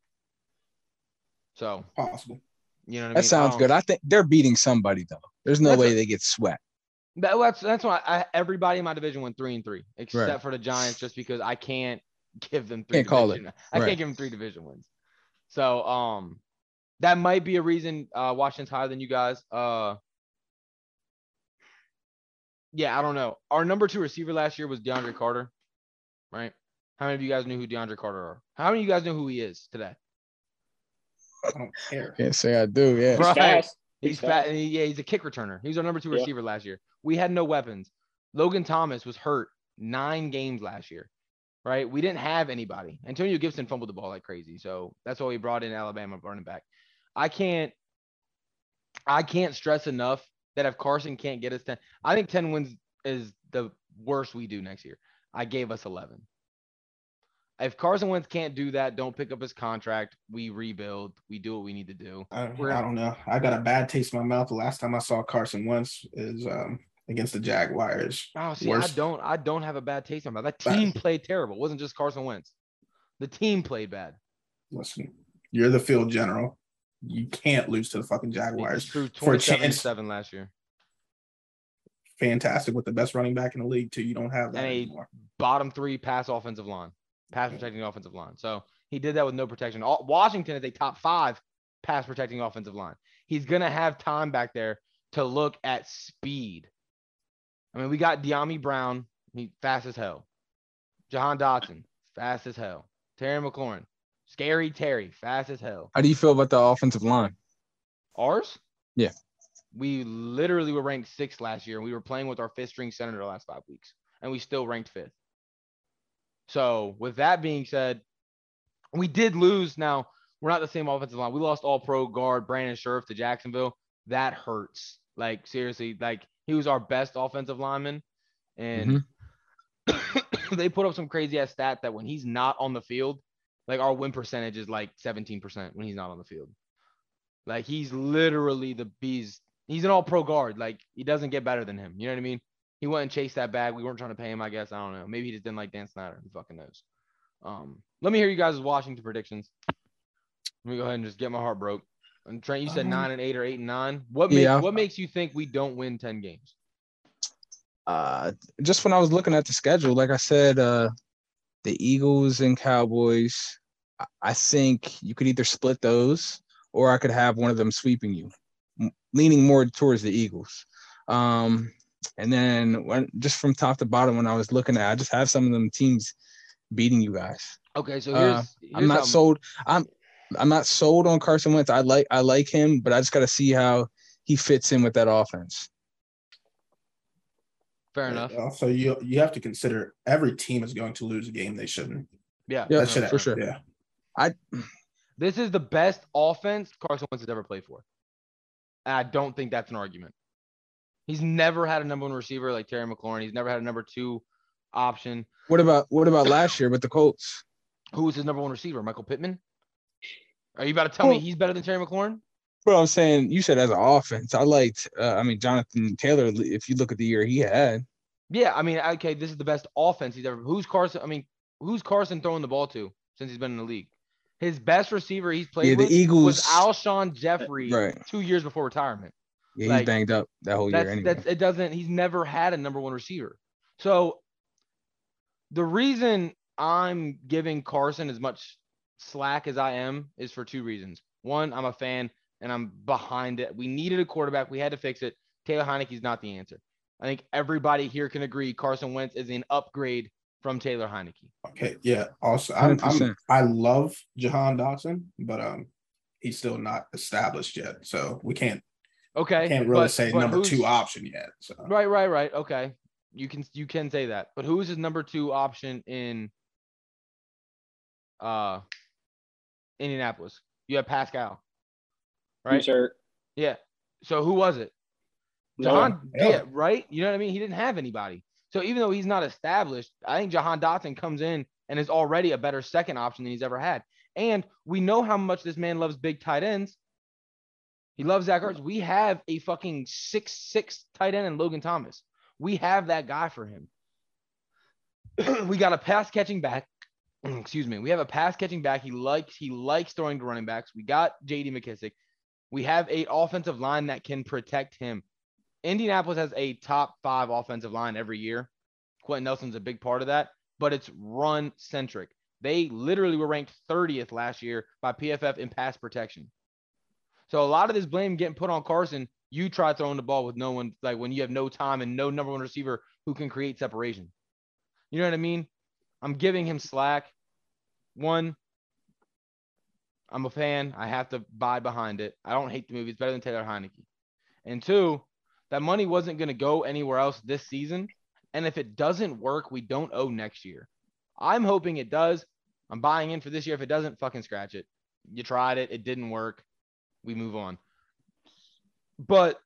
So possible. you know what I mean? That sounds Um, good. I think they're beating somebody though. There's no That's way a- they get swept. That, that's that's why I, everybody in my division went three and three, except Right. for the Giants, just because I can't give them three. Can't call it. division- I Right. can't give them three division wins. So um, that might be a reason uh Washington's higher than you guys. Uh, yeah, I don't know. Our number two receiver last year was DeAndre Carter, right? How many of you guys knew who DeAndre Carter are? How many of you guys know who he is today? I don't care. Can't say I do. Yeah. He's Right. fast. He's He's fat. fast. he- yeah, he's a kick returner. He was our number two Yeah. receiver last year. We had no weapons. Logan Thomas was hurt nine games last year, right? We didn't have anybody. Antonio Gibson fumbled the ball like crazy, so that's why we brought in Alabama running back. I can't, I can't stress enough that if Carson can't get us ten, I think ten wins is the worst we do next year. I gave us eleven. If Carson Wentz can't do that, don't pick up his contract. We rebuild. We do what we need to do. I, I don't know. I got a bad taste in my mouth. The last time I saw Carson Wentz is um, against the Jaguars. Oh, see, Worst. I don't, I don't have a bad taste in my mouth. That team played terrible. It wasn't just Carson Wentz. The team played bad. Listen, you're the field general. You can't lose to the fucking Jaguars. For a 27 chance. 7 last year. Fantastic with the best running back in the league too. You don't have that And a- anymore. Bottom three pass offensive line, pass protecting offensive line. So he did that with no protection. All, Washington is a top five pass protecting offensive line. He's going to have time back there to look at speed. I mean, we got Dyami Brown, he fast as hell. Jahan Dotson, fast as hell. Terry McLaurin, scary Terry, fast as hell. How do you feel about the offensive line? Ours? Yeah. We literally were ranked sixth last year, and we were playing with our fifth string center the last five weeks, and we still ranked fifth. So, with that being said, we did lose. Now, we're not the same offensive line. We lost all pro guard Brandon Scherff to Jacksonville. That hurts. Like, seriously, like he was our best offensive lineman. And they put up some crazy ass stat that when he's not on the field, like our win percentage is like 17% when he's not on the field. Like he's literally the bees. He's an all pro guard. Like he doesn't get better than him. You know what I mean? He went and chased that bag. We weren't trying to pay him, I guess. I don't know. Maybe he just didn't like Dan Snyder. Who fucking knows? Um, let me hear you guys' Washington predictions. Let me go ahead and just get my heart broke. And Trent, you said Um, nine and eight or eight and nine. What makes Yeah. what makes you think we don't win 10 games? Uh, just when I was looking at the schedule, like I said, uh, the Eagles and Cowboys, I- I think you could either split those or I could have one of them sweeping you, m- leaning more towards the Eagles. Um, and then when just from top to bottom, when I was looking at, I just have some of them teams beating you guys. Okay, so Uh, here's, I'm not sold. I'm I'm not sold on Carson Wentz. I like I like him, but I just got to see how he fits in with that offense. Fair enough. Also, you you have to consider every team is going to lose a game they shouldn't. Yeah, Yeah, That should for sure. Yeah. I. This is the best offense Carson Wentz has ever played for. And I don't think that's an argument. He's never had a number one receiver like Terry McLaurin. He's never had a number two option. What about what about last year with the Colts? Who was his number one receiver? Michael Pittman? Are you about to tell me he's better than Terry McLaurin? Well, I'm saying you said as an offense. I liked. Uh, I mean, Jonathan Taylor. If you look at the year he had, Yeah, I mean, okay, this is the best offense he's ever. Who's Carson? I mean, who's Carson throwing the ball to since he's been in the league? His best receiver he's played yeah, the with Eagles. was Alshon Jeffery Right. two years before retirement. Yeah, he's like, banged up that whole year anyway. that's it doesn't he's never had a number one receiver. So the reason I'm giving Carson as much slack as I am is for two reasons. One, I'm a fan and I'm behind it. We needed a quarterback. We had to fix it. Taylor Heinicke's not the answer. I think everybody here can agree Carson Wentz is an upgrade from Taylor Heinicke. Okay. Yeah. Also, I'm, I'm I love Jahan Dotson, but um, he's still not established yet. So we can't Okay. can't really but- say but number two option yet. So Right, right, right. Okay. You can you can say that. But who is his number two option in uh Indianapolis? You have Pascal. Right? Who's hurt? Yeah. So who was it? No Jahan, one. Yeah. yeah, right? You know what I mean? He didn't have anybody. So even though he's not established, I think Jahan Dotson comes in and is already a better second option than he's ever had. And we know how much this man loves big tight ends. He loves Zach Ertz. We have a fucking six six tight end in Logan Thomas. We have that guy for him. we got a pass catching back. Excuse me. We have a pass catching back. He likes he likes throwing to running backs. We got J.D. McKissic. We have a offensive line that can protect him. Indianapolis has a top five offensive line every year. Quenton Nelson's a big part of that, but it's run centric. They literally were ranked 30th last year by PFF in pass protection. So a lot of this blame getting put on Carson. You try throwing the ball with no one, like when you have no time and no number one receiver who can create separation. You know what I mean? I'm giving him slack. One, I'm a fan. I have to buy behind it. I don't hate the movie. It's better than Taylor Heinicke. And two, that money wasn't going to go anywhere else this season. And if it doesn't work, we don't owe next year. I'm hoping it does. I'm buying in for this year. If it doesn't, fucking scratch it. You tried it, it didn't work. We move on. But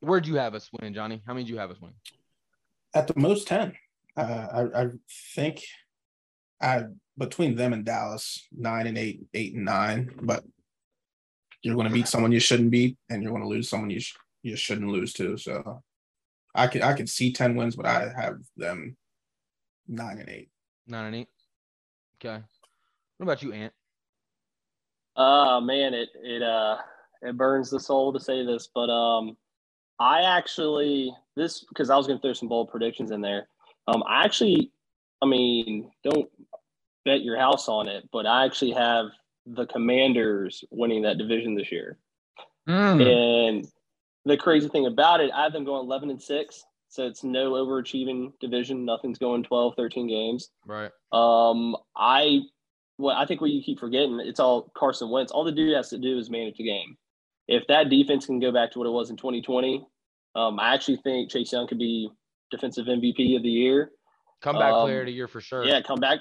where'd you have us winning, Johnny? How many did you have us winning? At the most ten. Uh, I, I think I between them and Dallas, nine and eight, eight and nine. But you're going to beat someone you shouldn't beat, and you're going to lose someone you sh- you shouldn't lose to. So I could I could see ten wins, but I have them nine and eight. Nine and eight. Okay. What about you, Ant? Uh man, it it uh it burns the soul to say this, but um I actually this because I was gonna throw some bold predictions in there. Um I actually I mean don't bet your house on it, but I actually have the commanders winning that division this year. Mm. And the crazy thing about it, I have them going 11 and 6. So it's no overachieving division. Nothing's going 12, 13 games. Right. Um, I well, I think what you keep forgetting, it's all Carson Wentz. All the dude has to do is manage the game. If that defense can go back to what it was in 2020, um, I actually think Chase Young could be defensive MVP of the year. Comeback Um, player of the year for sure. Yeah, come back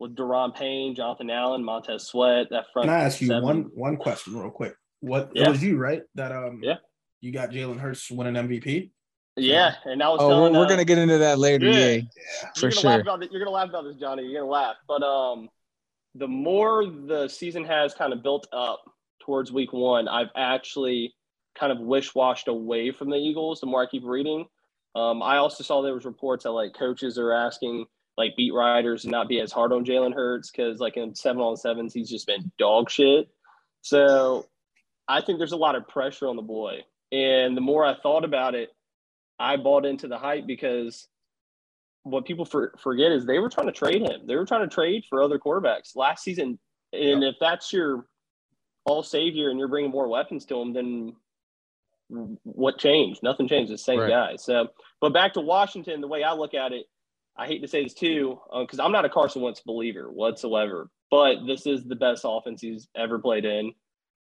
with Daron Payne, Jonathan Allen, Montez Sweat. That front. Can I ask you seven. one one question real quick? What it was you right that um Yeah. you got Jalen Hurts winning MVP? Yeah, and I was Oh, telling. we're, we're uh, gonna get into that later. yeah. Yeah, you're for gonna sure. laugh about this, you're gonna laugh about this, Johnny. You're gonna laugh, but um, the more the season has kind of built up towards week one, I've actually kind of wish washed away from the Eagles. The more I keep reading, um, I also saw there was reports that like coaches are asking like beat writers and not be as hard on Jalen Hurts because like in seven on sevens he's just been dog shit. So I think there's a lot of pressure on the boy, and the more I thought about it, I bought into the hype because what people for, forget is they were trying to trade him. They were trying to trade for other quarterbacks last season. And if that's your all savior and you're bringing more weapons to him, then what changed? Nothing changed. The same Right. guy. So, but back to Washington, the way I look at it, I hate to say this too, because I'm not a Carson Wentz believer whatsoever. But this is the best offense he's ever played in.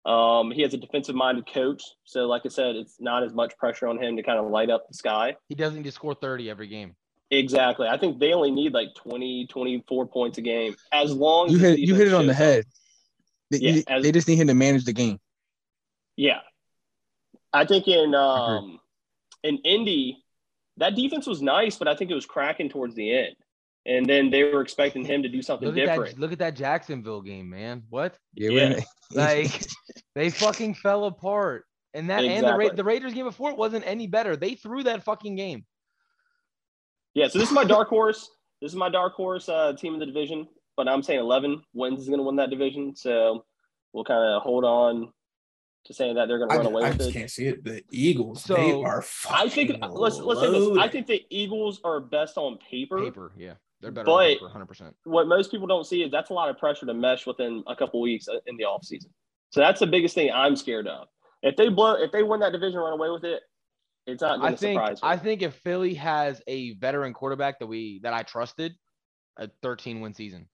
Um, he has a defensive minded coach. So, like I said, it's not as much pressure on him to kind of light up the sky. He doesn't need to score 30 every game. Exactly. I think they only need like 20, 24 points a game. As long You the hit you hit it on the head. They, Yeah, you- as- they just need him to manage the game. Yeah. I think in um in Indy, that defense was nice, but I think it was cracking towards the end. And then they were expecting him to do something Look at different. that. Look at that Jacksonville game, man. What? Yeah, Yeah. Like they fucking fell apart. And that and the Ra- the Raiders game before it wasn't any better. They threw that fucking game. Yeah, so this is my dark horse. This is my dark horse uh, team in the division, but I'm saying 11 wins is going to win that division. So we'll kind of hold on to saying that they're going to I, run ju- away I with just it. can't see it. The Eagles, So, they are. I think let's let's say this. I think the Eagles are best on paper. Paper, yeah. They're better But- on paper, 100%. What most people don't see is that's a lot of pressure to mesh within a couple weeks uh, in the offseason. So that's the biggest thing I'm scared of. If they blow, if they win that division, run away with it, it's not I going to think surprise me. I think if Philly has a veteran quarterback that we that I trusted, a 13 win season.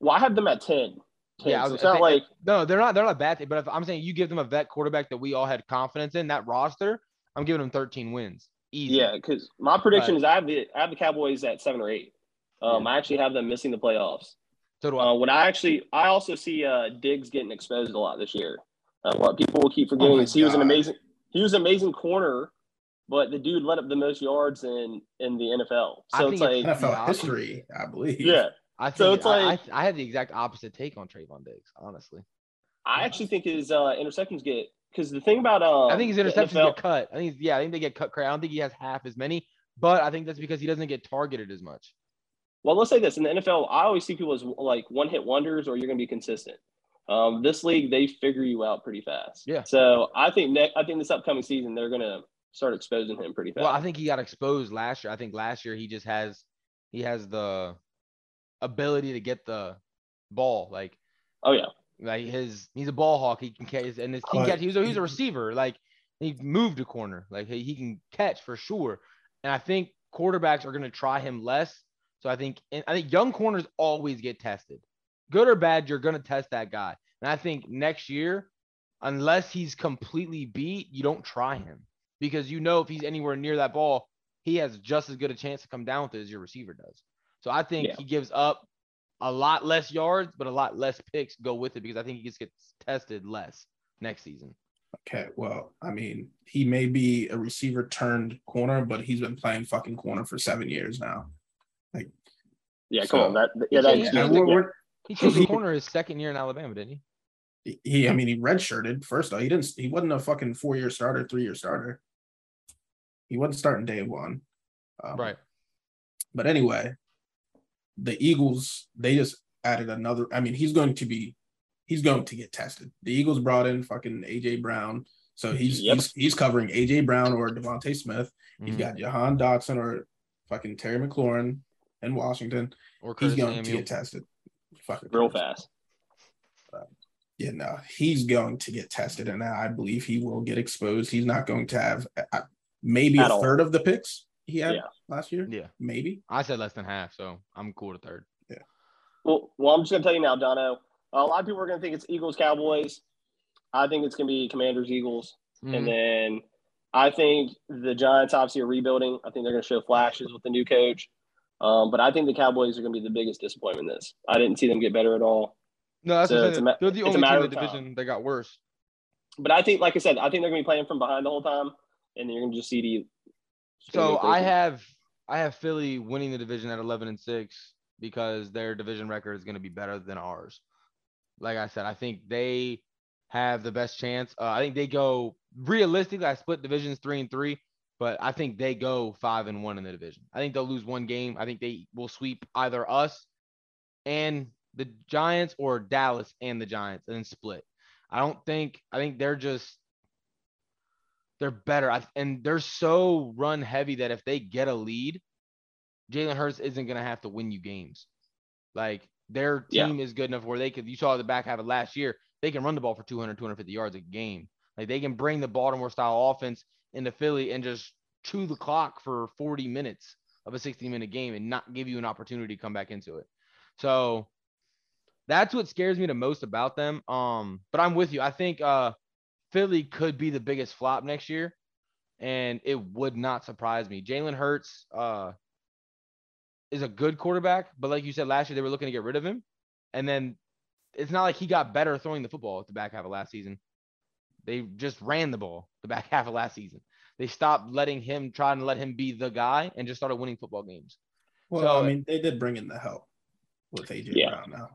well, I have them at 10. 10 Yeah, I so was- it's not they- like No, they're not. They're not a bad. But if I'm saying you give them a vet quarterback that we all had confidence in that roster, I'm giving them 13 wins. Easy. yeah, because my prediction Right. is I have the I have the Cowboys at seven or eight. Um, I actually have them missing the playoffs. So do I. Uh, what I actually, I also see uh, Diggs getting exposed a lot this year. Uh, what people will keep Oh forgetting my is he was an amazing, he was an amazing corner, but the dude let up the most yards in in the NFL. I So think it's like, it's- NFL history, I believe. yeah, I think so it's I, like- I, I had the exact opposite take on Trevon Diggs, honestly. I actually think his uh, interceptions get because the thing about um, I think his interceptions NFL get cut. I think yeah, I think they get cut. I don't think he has half as many, but I think that's because he doesn't get targeted as much. Well, let's say this in the NFL, I always see people as like one hit wonders, or you're going to be consistent. Um, this league, they figure you out pretty fast. Yeah. So I think ne- I think this upcoming season they're going to start exposing him pretty fast. Well, I think he got exposed last year. I think last year he just has he has the ability to get the ball. Like oh yeah. like his he's a ball hawk. He can catch and his he can But- catch. He's a, he's a receiver. Like he moved a corner. Like he, he can catch for sure. And I think quarterbacks are going to try him less. So I think and I think young corners always get tested, good or bad. You're going to test that guy. And I think next year, unless he's completely beat, you don't try him because you know if he's anywhere near that ball, he has just as good a chance to come down with it as your receiver does. So I think Yeah. he gives up a lot less yards, but a lot less picks go with it because I think he gets gets tested less next season. Okay, well, I mean, he may be a receiver turned corner, but he's been playing fucking corner for seven years now. Like, Yeah, come on. That yeah, Yeah, that's yeah, yeah. we're- we're- He changed the corner his second year in Alabama, didn't he? he, I mean, he redshirted first. Though he didn't. He wasn't a fucking four year starter, three year starter. He wasn't starting day one. Um, Right. But anyway, the Eagles they just added another. I mean, he's going to be, he's going to get tested. The Eagles brought in fucking AJ Brown, so he's Yep. he's, he's covering AJ Brown or DeVonta Smith. He's Mhm. got Jahan Dotson or fucking Terry McLaurin in Washington. or He's Curtis going to get tested. Fucking real Curtis. fast. Yeah, no, he's going to get tested, and I believe he will get exposed. He's not going to have uh, maybe At a all. third of the picks he had Yeah. Last year. Yeah. Maybe. I said less than half, so I'm cool to third. Yeah. Well, well, I'm just gonna tell you now, Dono. A lot of people are gonna think it's Eagles Cowboys. I think it's gonna be Commanders Eagles, Mhm. and then I think the Giants obviously are rebuilding. I think they're gonna show flashes with the new coach. Um, but I think the Cowboys are gonna be the biggest disappointment in this. I didn't see them get better at all. No, that's So what I'm it's a They're the only team matter in the of division that got worse. But I think, like I said, I think they're gonna be playing from behind the whole time, and you're gonna just see the. So I have I have Philly winning the division at 11 and 6 because their division record is going to be better than ours. Like I said, I think they have the best chance. Uh, I think they go realistically. I split divisions three and three, but I think they go five and one in the division. I think they'll lose one game. I think they will sweep either us and the Giants or Dallas and the Giants and then split. I don't think. I think they're just they're better. I, and they're so run heavy that if they get a lead, Jalen Hurts isn't gonna have to win you games. Like their Yeah. team is good enough where they could. You saw the back half of last year, they can run the ball for 200, 250 yards a game. Like they can bring the Baltimore style offense into Philly and just chew the clock for 40 minutes of a 60 minute game and not give you an opportunity to come back into it. So that's what scares me the most about them. Um, but I'm with you. I think uh Philly could be the biggest flop next year, and it would not surprise me. Jalen Hurts uh, is a good quarterback, but like you said last year, they were looking to get rid of him, and then it's not like he got better throwing the football at the back half of last season. They just ran the ball the back half of last season. They stopped letting him trying to let him be the guy and just started winning football games. Well, So- I mean, they did bring in the help with AJ Yeah. Brown now.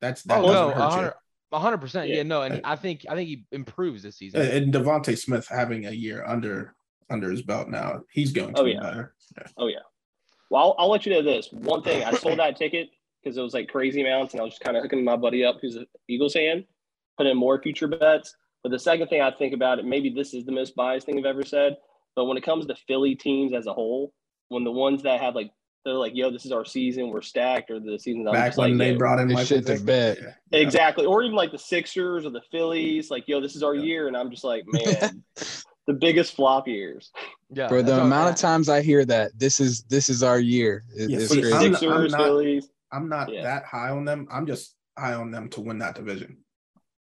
That's that Oh doesn't no, hurt you. Hundred, hundred percent. Yeah. Yeah, no, and I think I think he improves this season. And DeVonta Smith having a year under under his belt now, he's going to Oh, be yeah. better. Oh yeah. Well, I'll, I'll let you know this one thing. I sold that ticket because it was like crazy amounts, and I was just kind of hooking my buddy up who's an Eagles fan, put in more future bets. But the second thing I think about it, maybe this is the most biased thing I've ever said, but when it comes to Philly teams as a whole, when the ones that have like they're like, "Yo, this is our season, we're stacked," or the season that Back when like, they brought in They Michael shit the Vick. bed. Yeah. Yeah. exactly, or even like the Sixers or the Phillies, like, "Yo, this is our Yeah. year," and I'm just like, man, the biggest flop years. yeah, For the what I'm amount of times I hear that, this is this is our year. It- Yeah, it's see. I'm- Sixers, not- Phillies. I'm not Yeah. that high on them. I'm just high on them to win that division.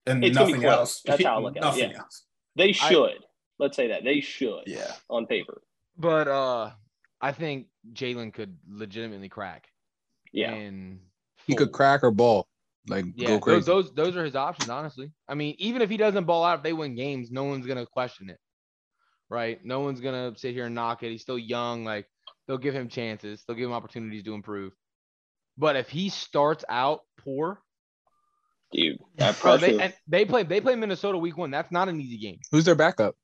And It's nothing else. That's how I look at it, Nothing yeah. else. They should. Let's say that they should. Yeah. On paper. But uh, I think Jalen could legitimately crack. Yeah. And he could crack or ball. Like Yeah, go those, crazy. those those are his options, honestly. I mean, even if he doesn't ball out, if they win games, no one's gonna question it, right? No one's gonna sit here and knock it. He's still young. Like they'll give him chances. They'll give him opportunities to improve. But if he starts out poor, Dude. That oh, bro, pressure. they and they play they play Minnesota week one. That's not an easy game. Who's their backup?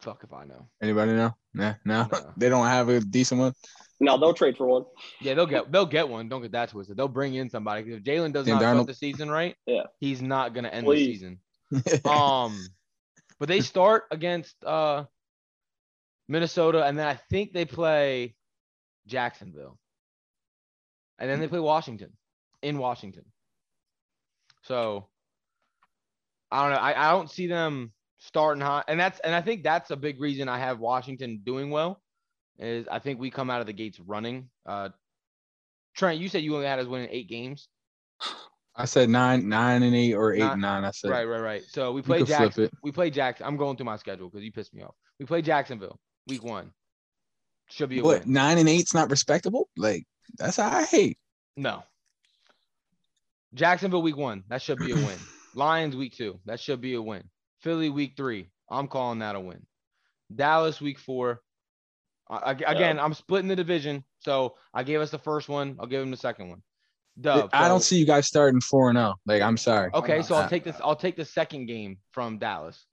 Fuck if I know. Anybody know? Nah, no. No. they don't have a decent one. no, they'll trade for one. Yeah, they'll get they'll get one. Don't get that twisted. They'll bring in somebody. 'Cause If Jalen does not start the season right, Yeah. he's not gonna end Please. the season. Um, but they start against uh Minnesota, and then I think they play Jacksonville, and then they play Washington in Washington. So I don't know. I, I don't see them starting hot, and that's and I think that's a big reason I have Washington doing well. Is I think we come out of the gates running. Uh, Trent, you said you only had us winning eight games. I said nine, nine and eight or eight Not- and nine. I said Right, right, right. So we play Jackson. We play Jackson. I'm going through my schedule because you pissed me off. We play Jacksonville. week one. Should be a What win. nine and eight's not respectable? Like that's how I hate. No. Jacksonville week one. That should be a win. Lions week two. That should be a win. Philly week three. I'm calling that a win. Dallas week four. I- I- again, I'm splitting the division. So I gave us the first one. I'll give him the second one. Dub. I don't see you guys starting four and zero. Like I'm sorry. Okay, so I'll take this. I'll take the second game from Dallas,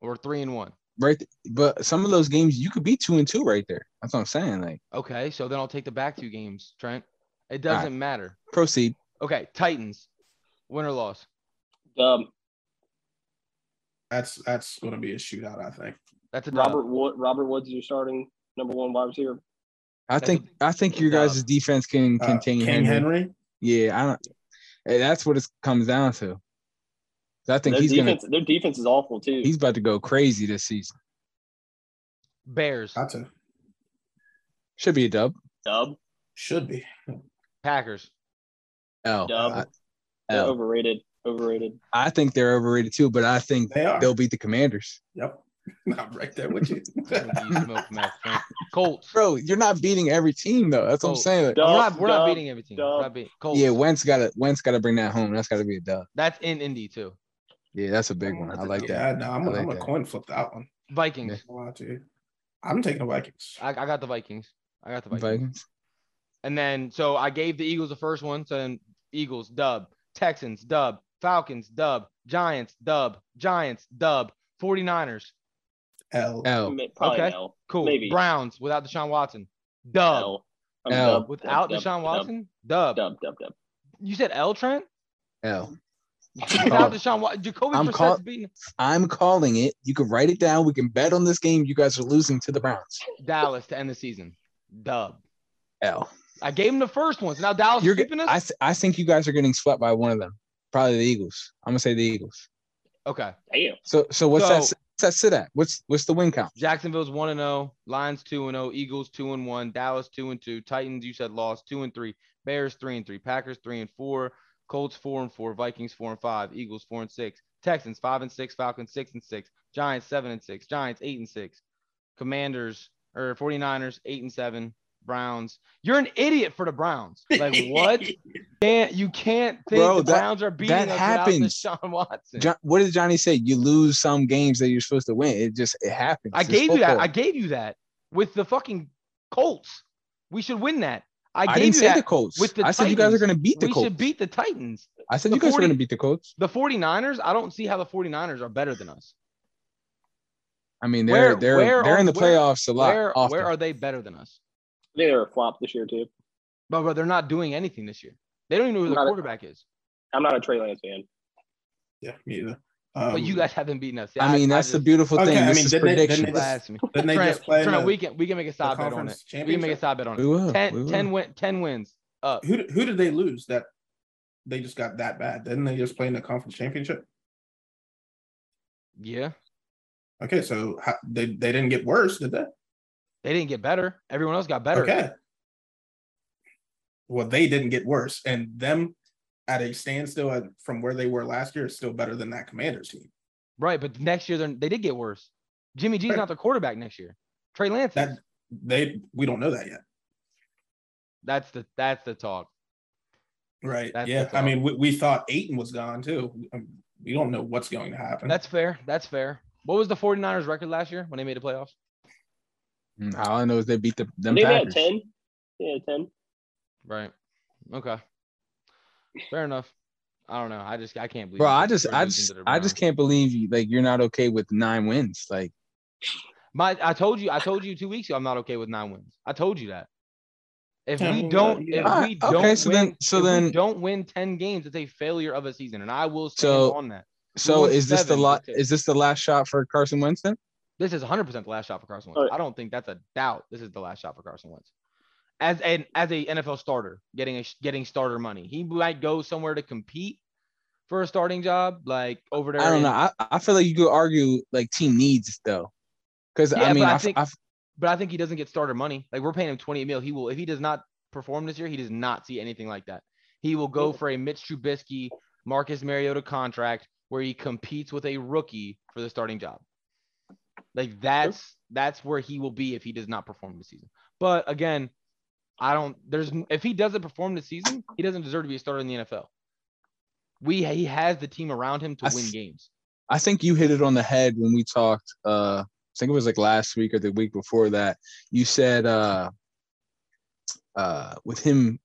or three and one. Right, but some of those games you could be two and two right there. That's what I'm saying. Like Okay, so then I'll take the back two games, Trent. It doesn't matter. proceed. Okay, Titans, win or loss. Dub. That's that's going to be a shootout. I think. That's a dub. Robert Wood. Robert Woods is your starting number one wide receiver. I think I think your guys' defense can Uh, contain King Henry. Henry. Yeah, I don't. That's what it comes down to. I think Their he's defense, gonna their defense is awful too. he's about to go crazy this season. Bears, That's a Should be a dub. Dub. should be. Packers. L. Dub. I, They're overrated. Overrated. I think they're overrated too, but I think They are. they'll beat the Commanders. Yep. I'm right there with you. You smoke. Colts. Bro, you're not beating every team though. That's what I'm saying. Like, Dub. we're not, we're not dub, beating everything. We're dub. not beating. Colts. yeah, Wentz got to Wentz got to bring that home. That's got to be a dub. That's in Indy too. Yeah, that's a big one. I like that. yeah, no, I'm, I like I'm a that. coin flip that one. Vikings. I'll lie to you. I'm taking the Vikings. I, I got the Vikings. I got the Vikings. Vikings. And then so I gave the Eagles the first one. So then Eagles dub, Texans dub, Falcons dub, Giants dub, Giants dub, 49ers. L. L. Probably Okay. no. Cool. Maybe. Browns without Deshaun Watson. Dub. L. I'm L. dub, Without dub, Deshaun dub, Watson? Dub. Dub, dub, dub. You said L Trent? L. Without Deshaun Watson. Jacoby I'm Brissett's call- beating I'm calling it. You can write it down. We can bet on this game. You guys are losing to the Browns. Dallas to end the season. Dub. L. I gave him the first one. So now Dallas You're is sweeping us? I I think you guys are getting swept by one of them. Probably the Eagles. I'm gonna say the Eagles. okay. Damn. So so what's that? So- What's that sit at? What's what's the win count? Jacksonville's 1 and 0, Lions 2 and 0, Eagles 2 and 1, Dallas 2 and 2, Titans you said lost 2 and 3, Bears 3 and 3, Packers 3 and 4, Colts 4 and 4, Vikings 4 and 5, Eagles 4 and 6, Texans 5 and 6, Falcons 6 and 6, Giants 7 and 6, Giants 8 and 6, Commanders or 49ers 8 and 7, Browns. You're an idiot for the Browns. Like what? can't you can't think Bro, the that- Browns are beating that us happens. Deshaun Watson? John, what did Johnny say? You lose some games that you're supposed to win. It just it happens. I It's gave you that. I gave you that with the fucking Colts. We should win that. I I, gave didn't you say the Colts. with the I said you guys are going to beat the we Colts. should beat the Titans. I said the you guys 40 are going to beat the Colts. The 49ers, I don't see how the 49ers are better than us. I mean, they're they're where they're are- in the where- playoffs a lot. Where often. where are they better than us? I think they're a flop this year too. But, but they're not doing anything this year. They don't even know who the Not a- quarterback is. I'm not a Trey Lance fan. Yeah, me either. Um, But you guys haven't beaten us. I mean, that's the just- beautiful Okay, thing. I This mean, is didn't they- didn't prediction. they just- Didn't they just play in Trent, the, we can we can make a side bet on it. We can make a side bet on we it. will. 10, we will. 10, win, 10 wins. Up. Who who did they lose that they just got that bad? Didn't they just play in the conference championship? Yeah. Okay, so how, they they didn't get worse, did they? They didn't get better. Everyone else got better. Okay. Well, they didn't get worse, and them at a standstill at, from where they were last year is still better than that Commanders team. Right, but next year they're, did get worse. Jimmy G's Right. not the quarterback next year. Trey Lance. That they we don't know that yet, That's the that's the talk. right? That's yeah, the I mean, we, we thought Ayton was gone too. Um, We don't know what's going to happen. That's fair. That's fair. What was the 49ers record last year when they made the playoffs? Mm, All I know is they beat the them Maybe at Packers. ten. Yeah, ten. Right. Okay. Fair enough. I don't know. I just I can't believe. Bro, I just I just I just can't believe you like you're not okay with nine wins. Like My I told you I told you two weeks ago I'm not okay with nine wins. I told you that. If we don't, if Alright, we don't okay, so win, then- so if we then- don't win ten games, it's a failure of a season, and I will stand So- on that. so won is this the seven, lot is this the last shot for Carson Wentz then? This is 100 percent the last shot for Carson Wentz. Alright. I don't think that's a doubt. This is the last shot for Carson Wentz. As an as a NFL starter, getting a getting starter money, he might go somewhere to compete for a starting job, like over there. I don't know. I, I feel like you could argue like team needs though. Because Yeah, I mean I I, think- I but I think he doesn't get starter money. Like we're paying him 20 mil. He will if he does not perform this year, he does not see anything like that. He will go for a Mitch Trubisky, Marcus Mariota contract where he competes with a rookie for the starting job. Like that's that's where he will be if he does not perform this season. But again, I don't. There's if he doesn't perform this season, he doesn't deserve to be a starter in the NFL. We he has the team around him to I win th- games. I think you hit it on the head when we talked. Uh, I think it was like last week or the week before that. You said uh, uh, with him,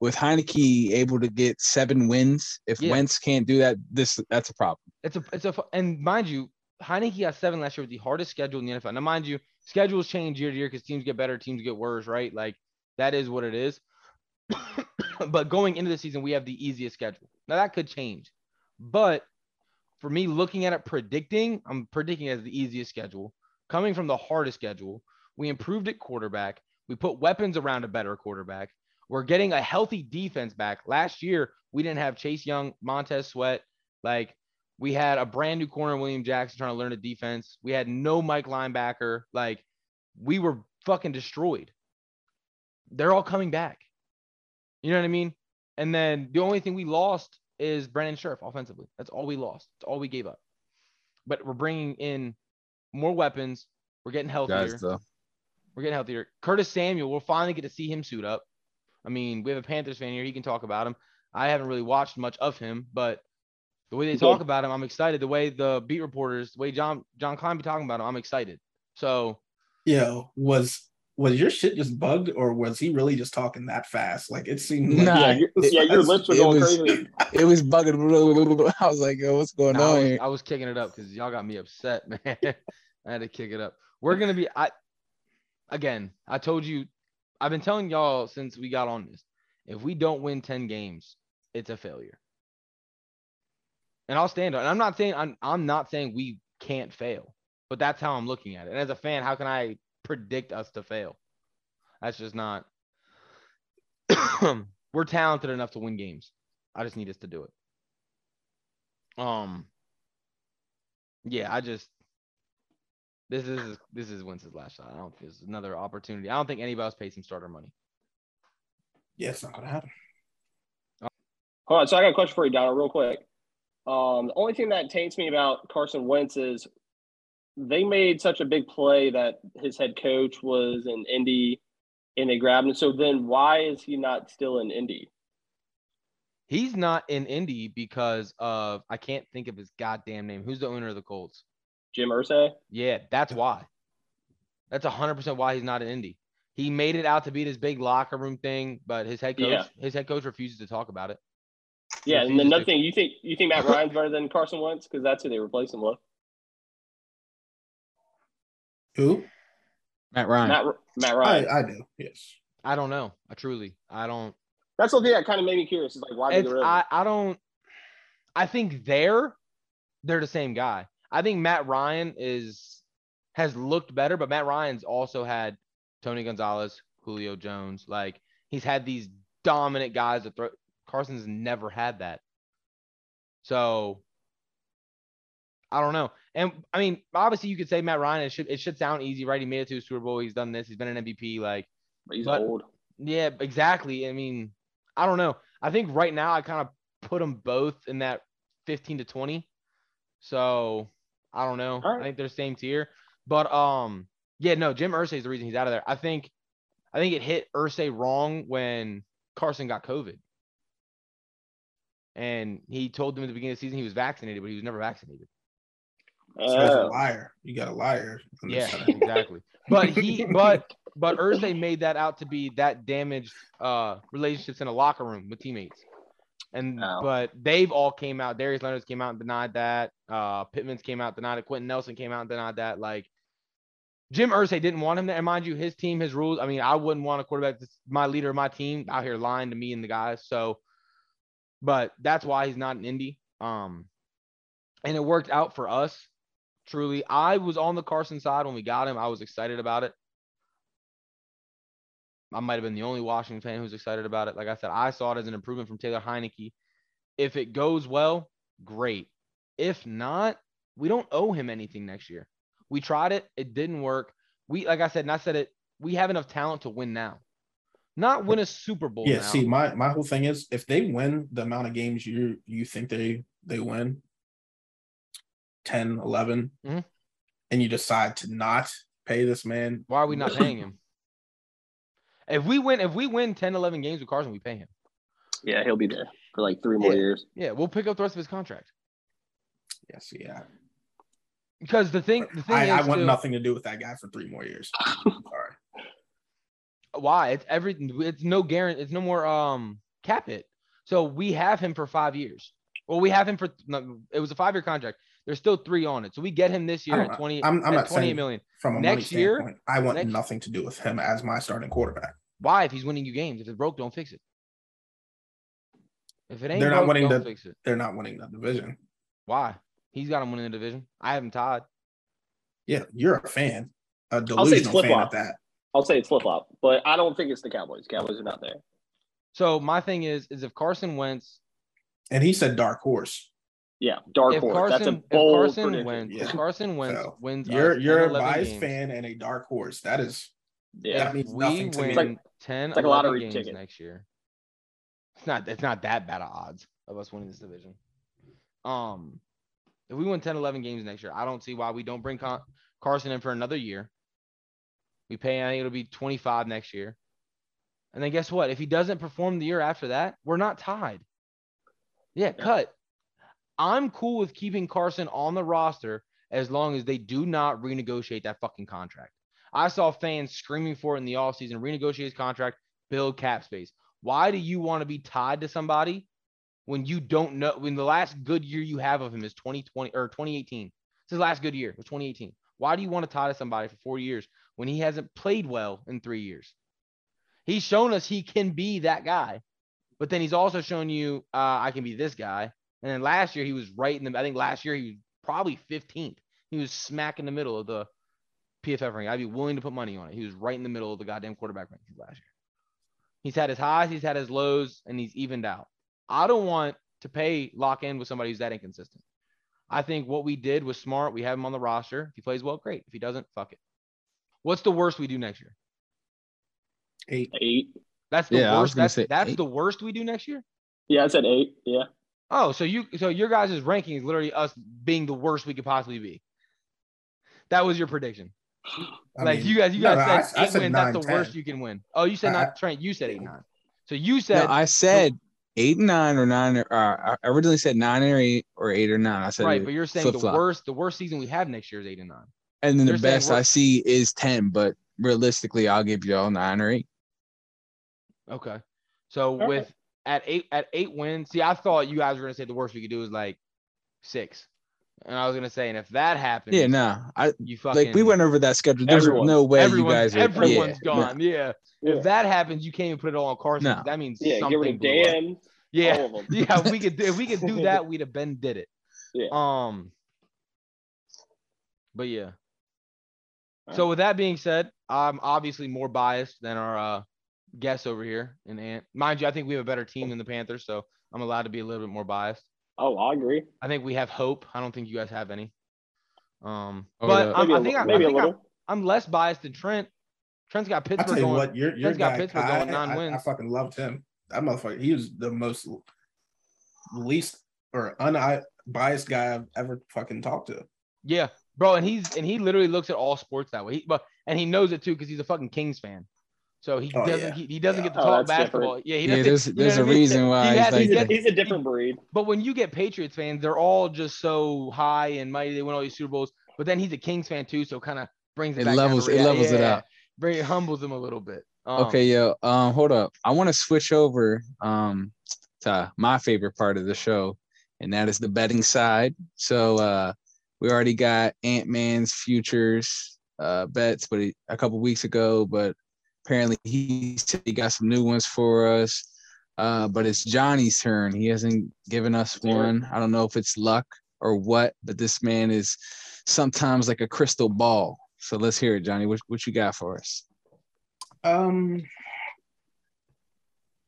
with Heinicke able to get seven wins. If Yeah. Wentz can't do that, this that's a problem. It's a it's a and mind you, Heinicke got seven last year with the hardest schedule in the NFL. Now, mind you, schedules change year to year because teams get better, teams get worse, right? Like that is what it is. but going into the season, we have the easiest schedule. Now that could change, but for me, looking at it, predicting, I'm predicting as the easiest schedule. Coming from the hardest schedule, we improved at quarterback. We put weapons around a better quarterback. We're getting a healthy defense back. Last year, we didn't have Chase Young, Montez Sweat. Like we had a brand new corner, William Jackson, trying to learn the defense. We had no Mike linebacker. Like we were fucking destroyed. They're all coming back. You know what I mean? And then the only thing we lost is Brandon Scherff offensively. That's all we lost. That's all we gave up. But we're bringing in more weapons. We're getting healthier. Guys. We're getting healthier. Curtis Samuel, we'll finally get to see him suit up. I mean, we have a Panthers fan here. He can talk about him. I haven't really watched much of him, but the way they talk about him, I'm excited. The way the beat reporters, the way John John Keim be talking about him, I'm excited. So yeah, was was your shit just bugged or was he really just talking that fast? Like it seemed like Nah, yeah, your, it- yeah, your lips were going was- crazy. It was bugging. I was like, yo, what's going Nah, I, on was, here? I was kicking it up because y'all got me upset, man. I had to kick it up. We're gonna be I again, I told you I've been telling y'all since we got on this. If we don't win 10 games, it's a failure. And I'll stand on it. I'm not saying I'm I'm not saying we can't fail, but that's how I'm looking at it. And as a fan, how can I predict us to fail? That's just not we're talented enough to win games. I just need us to do it. Um yeah, I just this is this is Wentz's last shot. I don't think there's another opportunity. I don't think anybody else pays some starter money. yeah, it's not gonna happen. All right, so I got a question for you, Donald, real quick. Um, the only thing that taints me about Carson Wentz is they made such a big play that his head coach was in Indy and they grabbed him. So then why is he not still in Indy? He's not in Indy because of I can't think of his goddamn name. Who's the owner of the Colts? Jim Irsay? Yeah, that's why. That's hundred percent why he's not in Indy. He made it out to be this big locker room thing, but his head coach, Yeah. his head coach refuses to talk about it. Yeah, and Refuses then another thing, you think you think Matt Ryan's better than Carson Wentz because that's who they replaced him with. Who? Matt Ryan. Matt Matt Ryan. I do, yes. I don't know. I truly, I don't. that's the thing that kind of made me curious. Is like why did It's, they rid of him? I, I don't. I think they're they're the same guy. I think Matt Ryan is has looked better, but Matt Ryan's also had Tony Gonzalez, Julio Jones. Like he's had these dominant guys that throw. Carson's never had that. So I don't know. And I mean, obviously, you could say Matt Ryan. It should it should sound easy, right? He made it to a Super Bowl. He's done this. He's been an MVP. Like But he's but- old. yeah, exactly. I mean, I don't know. I think right now I kind of put them both in that 15 to 20. So I don't know. Right. I think they're same tier. But um, yeah, no, Jim Irsay is the reason he's out of there. I think I think it hit Irsay wrong when Carson got COVID. And he told them at the beginning of the season he was vaccinated, but he was never vaccinated. So that's a Oh. liar. You got a liar. Yeah, exactly. But he, but but Irsay made that out to be that damaged uh relationships in a locker room with teammates. And Oh. but they've all came out. Darius Leonard's came out and denied that. Uh Pittman's came out, denied it. Quenton Nelson came out and denied that. Like Jim Irsay didn't want him there. And mind you, his team, his rules. I mean, I wouldn't want a quarterback my leader of my team out here lying to me and the guys. So, but that's why he's not in Indy. Um, and it worked out for us. Truly, I was on the Carson side when we got him. I was excited about it. I might have been the only Washington fan who's excited about it. Like I said, I saw it as an improvement from Taylor Heinicke. If it goes well, great. If not, we don't owe him anything next year. We tried it, it didn't work. We, like I said, and I said it, we have enough talent to win now, not win a Super Bowl. Yeah, now. see, my my whole thing is if they win the amount of games you you think they they win 10, 11, Mhm. and you decide to not pay this man, Why are we not paying him? If we win, if we win 10, 11 games with Carson, we pay him. Yeah, he'll be there for like three more Yeah. years. Yeah, we'll pick up the rest of his contract. yes, yeah. Because the thing, the thing I, is, I want too- nothing to do with that guy for three more years. Sorry. why it's everything. It's no guarantee. It's no more um cap it. So we have him for five years. Well, we have him for no, it was a five year contract. There's still three on it. So we get him this year at 20 I'm- I'm at not 28 saying- million. From a Next year- I want next- nothing to do with him as my starting quarterback. Why? If he's winning you games, if it's broke, don't fix it. If it ain't They're not broke, winning don't the- fix it. They're not winning the division. Why? He's got him winning the division. I have him tied. Yeah, you're a fan, a say it's delusional fan flip-flop. at that. I'll say it's flip flop, but I don't think it's the Cowboys. Cowboys are not there. So my thing is, is if Carson Wentz, And he said dark horse. Yeah, dark if horse. Carson, That's a if bold Carson prediction. Wentz, Yeah. if Carson Wentz So, wins, You're you're a 11 biased games, fan and a dark horse. That is Yeah, that means we nothing to win me. like- 10, it's like a 11 lottery games ticket. next year. It's not it's not that bad of odds of us winning this division. Um, if we win 10, 11 games next year, I don't see why we don't bring Con- Carson in for another year. We pay, I think it'll be 25 next year. And then guess what? If he doesn't perform the year after that, we're not tied. Yeah, cut. I'm cool with keeping Carson on the roster as long as they do not renegotiate that fucking contract. I saw fans screaming for it in the offseason, renegotiate his contract, build cap space. Why do you want to be tied to somebody when you don't know when the last good year you have of him is 2020 or 2018? It's his last good year, it was 2018. Why do you want to tie to somebody for four years when he hasn't played well in three years? He's shown us he can be that guy, but then he's also shown you uh, I can be this guy. And then last year he was right in the. I think last year he was probably 15th. He was smack in the middle of the PFF ranking. I'd be willing to put money on it. He was right in the middle of the goddamn quarterback rankings last year. He's had his highs, he's had his lows, and he's evened out. I don't want to pay lock in with somebody who's that inconsistent. I think what we did was smart. We have him on the roster. If he plays well, great. If he doesn't, fuck it. What's the worst we do next year? eight. eight. That's the Yeah, I was worst. gonna That's say that's eight. the worst we do next year. Yeah, I said eight. Yeah. Oh, so you so your guys' ranking is literally us being the worst we could possibly be. That was your prediction. I like mean, you guys, you guys no, said I eight said wins. nine, That's the 10. worst you can win. Oh, you said not Trent. You said eight nine. So you No, said I said eight and nine or nine. Or, uh, I originally said nine or eight or eight or nine. I said right, but you're saying the flip-flop. worst. The worst season we have next year is eight and nine. And then you're the best I see is ten. But realistically, I'll give y'all nine or eight. Okay. So right. with at eight at eight wins, see, I thought you guys were gonna say the worst we could do is like six, and I was gonna say, and if that happens, Yeah, no, I you fucking like we went over that schedule. There's Everyone. no way you everyone's, guys are. everyone's yeah, no. gone. Yeah. Yeah. If that happens, you can't even put it all on Carson. No. That means Yeah, get something rid of. Dan. Yeah. All of them. yeah, we could if we could do that, we'd have been did it. Yeah. Um. But yeah. Alright. So with that being said, I'm obviously more biased than our uh, guests over here and Ant. Mind you, I think we have a better team than the Panthers, so I'm allowed to be a little bit more biased. Oh, I agree. I think we have hope. I don't think you guys have any. Um, Oh, but yeah. I'm, Maybe I a think, li- I, I maybe a think I'm. I'm less biased than Trent. Trent's got Pittsburgh. I Pittsburgh tell you going. what, your your Trent's got guy Pittsburgh Kai, going nine I, I fucking loved him. That motherfucker, he was the most least or unbiased guy I've ever fucking talked to. Yeah, bro, and he's and he literally looks at all sports that way. He, but and he knows it too because he's a fucking Kings fan. So he Oh, doesn't yeah. he, he doesn't Yeah. get to Oh, talk that's basketball. Yeah, he doesn't. there's you know there's what a I mean? reason why He he's has- like He's a, he's a different breed. But when you get Patriots fans, they're all just so high and mighty. They win all these Super Bowls. But then he's a Kings fan too, so kind of brings it, It back levels- it rea- levels it yeah, out. Very it humbles him a little bit. Um, Okay, yo, um, hold up. I want to switch over um to my favorite part of the show, and that is the betting side. So uh we already got Ant Man's futures uh bets, but he, a couple weeks ago, but apparently he he got some new ones for us. Uh, but it's Johnny's turn. He hasn't given us one. I don't know if it's luck or what, but this man is sometimes like a crystal ball. So let's hear it, Johnny. What what you got for us? Um,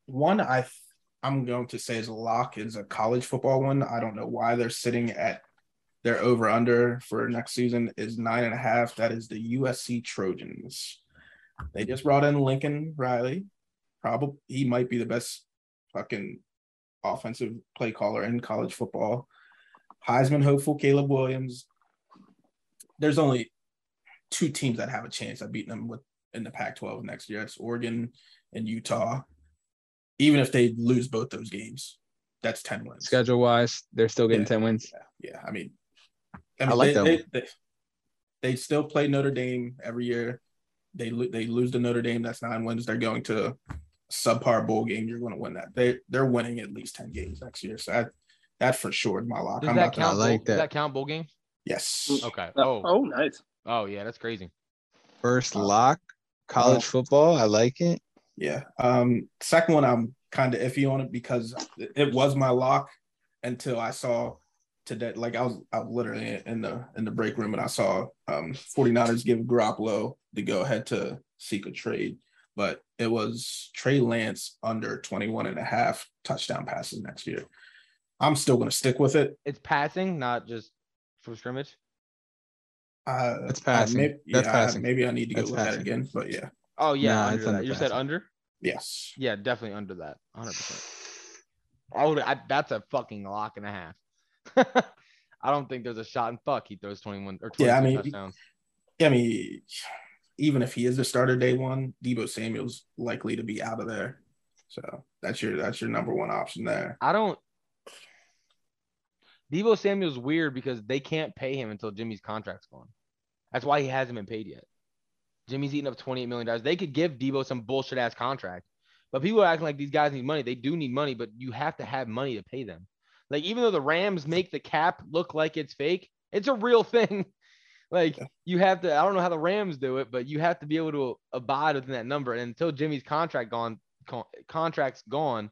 one I I'm going to say is lock is a college football one. I don't know why they're sitting at their over under for next season is nine and a half. That is the USC Trojans. They just brought in Lincoln Riley. Probably he might be the best fucking offensive play caller in college football. Heisman hopeful Caleb Williams. there's only two teams that have a chance at beating them with in the Pac-12 next year. It's Oregon and Utah. Even if they lose both those games, that's ten wins. Schedule wise, they're still getting Yeah. 10 wins. Yeah, yeah. I mean, I mean, like they, them. They, they, they still play Notre Dame every year. They they lose to Notre Dame. That's nine wins. They're going to subpar bowl game. You're going to win that. They they're winning at least ten games next year. So that that for sure is my lock. Does I'm that about count? I like that. Does that count bowl game? Yes. Okay. Uh, Oh, oh, nice. oh yeah, that's crazy. First lock, college Wow. football. I like it. Yeah. Um. Second one, I'm kind of iffy on it because it- it was my lock until I saw today. Like I was, I was literally in the in the break room and I saw um 49ers give Garoppolo the go ahead to seek a trade, but it was Trey Lance under 21 and a half touchdown passes next year. I'm still going to stick with it. It's passing, not just from scrimmage. Uh, That's uh, passing. maybe, That's yeah, passing. maybe I need to go That's look at again, but yeah, Oh yeah, Nah, under it's under You said under? yes. Yeah, definitely under that. 100. percent I would. I, that's a fucking lock and a half. I don't think there's a shot in fuck he throws 21 or 22 Yeah, I mean, touchdowns. Yeah, I mean, even if he is the starter day one, Deebo Samuel's likely to be out of there. So that's your that's your number one option there. I don't. Deebo Samuel's weird because they can't pay him until Jimmy's contract's gone. That's why he hasn't been paid yet. Jimmy's eating up $28 million. They could give Deebo some bullshit ass contract, but people are acting like these guys need money. They do need money, but you have to have money to pay them. Like, even though the Rams make the cap look like it's fake, it's a real thing. Like, Yeah. you have to, I don't know how the Rams do it, but you have to be able to abide within that number. And until Jimmy's contract gone, con- contract's gone,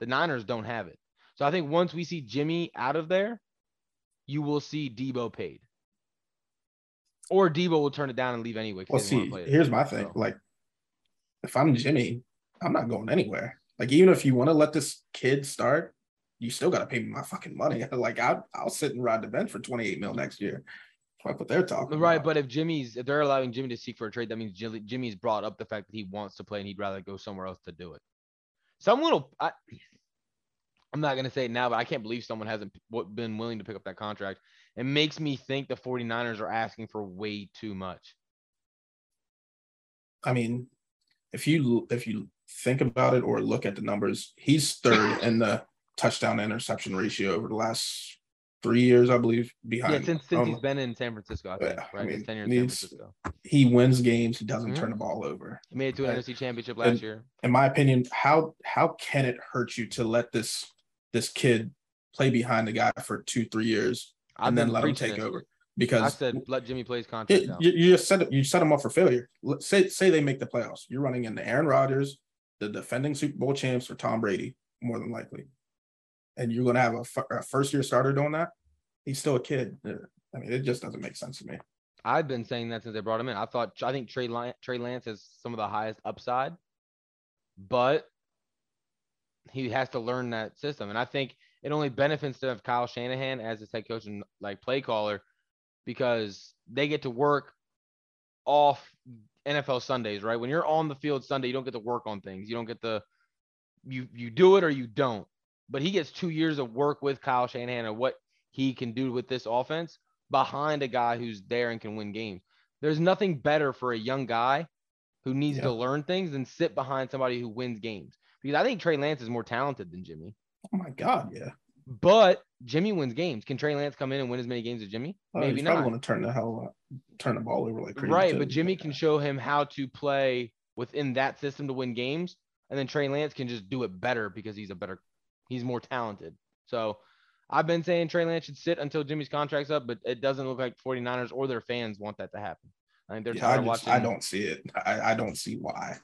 the Niners don't have it. So I think once we see Jimmy out of there, you will see Deebo paid. Or Deebo will turn it down and leave anyway. Well, see, here's my thing. So, Like, if I'm Jimmy, I'm not going anywhere. Like, even if you want to let this kid start, you still got to pay me my fucking money. Like, I, I'll sit and ride the bench for 28 mil next year. Fuck what they're talking right, about. but if Jimmy's if they're allowing Jimmy to seek for a trade, that means Jimmy, Jimmy's brought up the fact that he wants to play and he'd rather go somewhere else to do it. Someone will. I, I'm not gonna say it now, but I can't believe someone hasn't been willing to pick up that contract. It makes me think the 49ers are asking for way too much. I mean, if you if you think about it or look at the numbers, he's third in the touchdown to interception ratio over the last three years, I believe. Behind, yeah, since since um, he's been in San Francisco, I think, yeah, I right? His mean, tenure in San Francisco. he wins games, he doesn't Mhm. turn the ball over. He made it to an Right. NFC Championship And- last year. In my opinion, how how can it hurt you to let this this kid play behind the guy for two three years I've and then let him take this. over? Because I said let Jimmy play his it- you, you just set you set him up for failure. Say say they make the playoffs. You're running into Aaron Rodgers, the defending Super Bowl champs, or Tom Brady, more than likely, and you're going to have a, a first year starter doing that. He's still a kid. I mean, it just doesn't make sense to me. I've been saying that since they brought him in. I thought I think Trey Lance, Trey Lance has some of the highest upside, but he has to learn that system. And I think it only benefits to have Kyle Shanahan as his head coach and like play caller because they get to work off NFL Sundays, right? When you're on the field Sunday, you don't get to work on things. You don't get the you you do it or you don't. But he gets two years of work with Kyle Shanahan and what he can do with this offense behind a guy who's there and can win games. There's nothing better for a young guy who needs Yeah. to learn things than sit behind somebody who wins games. Because I think Trey Lance is more talented than Jimmy. Oh my God, yeah. But Jimmy wins games. Can Trey Lance come in and win as many games as Jimmy? Uh, Maybe not. going to turn the hell turn the ball over like crazy. Right, too. but Jimmy can show him how to play within that system to win games, and then Trey Lance can just do it better because he's a better, he's more talented. So I've been saying Trey Lance should sit until Jimmy's contract's up, but it doesn't look like 49ers or their fans want that to happen. I think they're Yeah, tired I, of just, watching. I don't see it. I, I don't see why.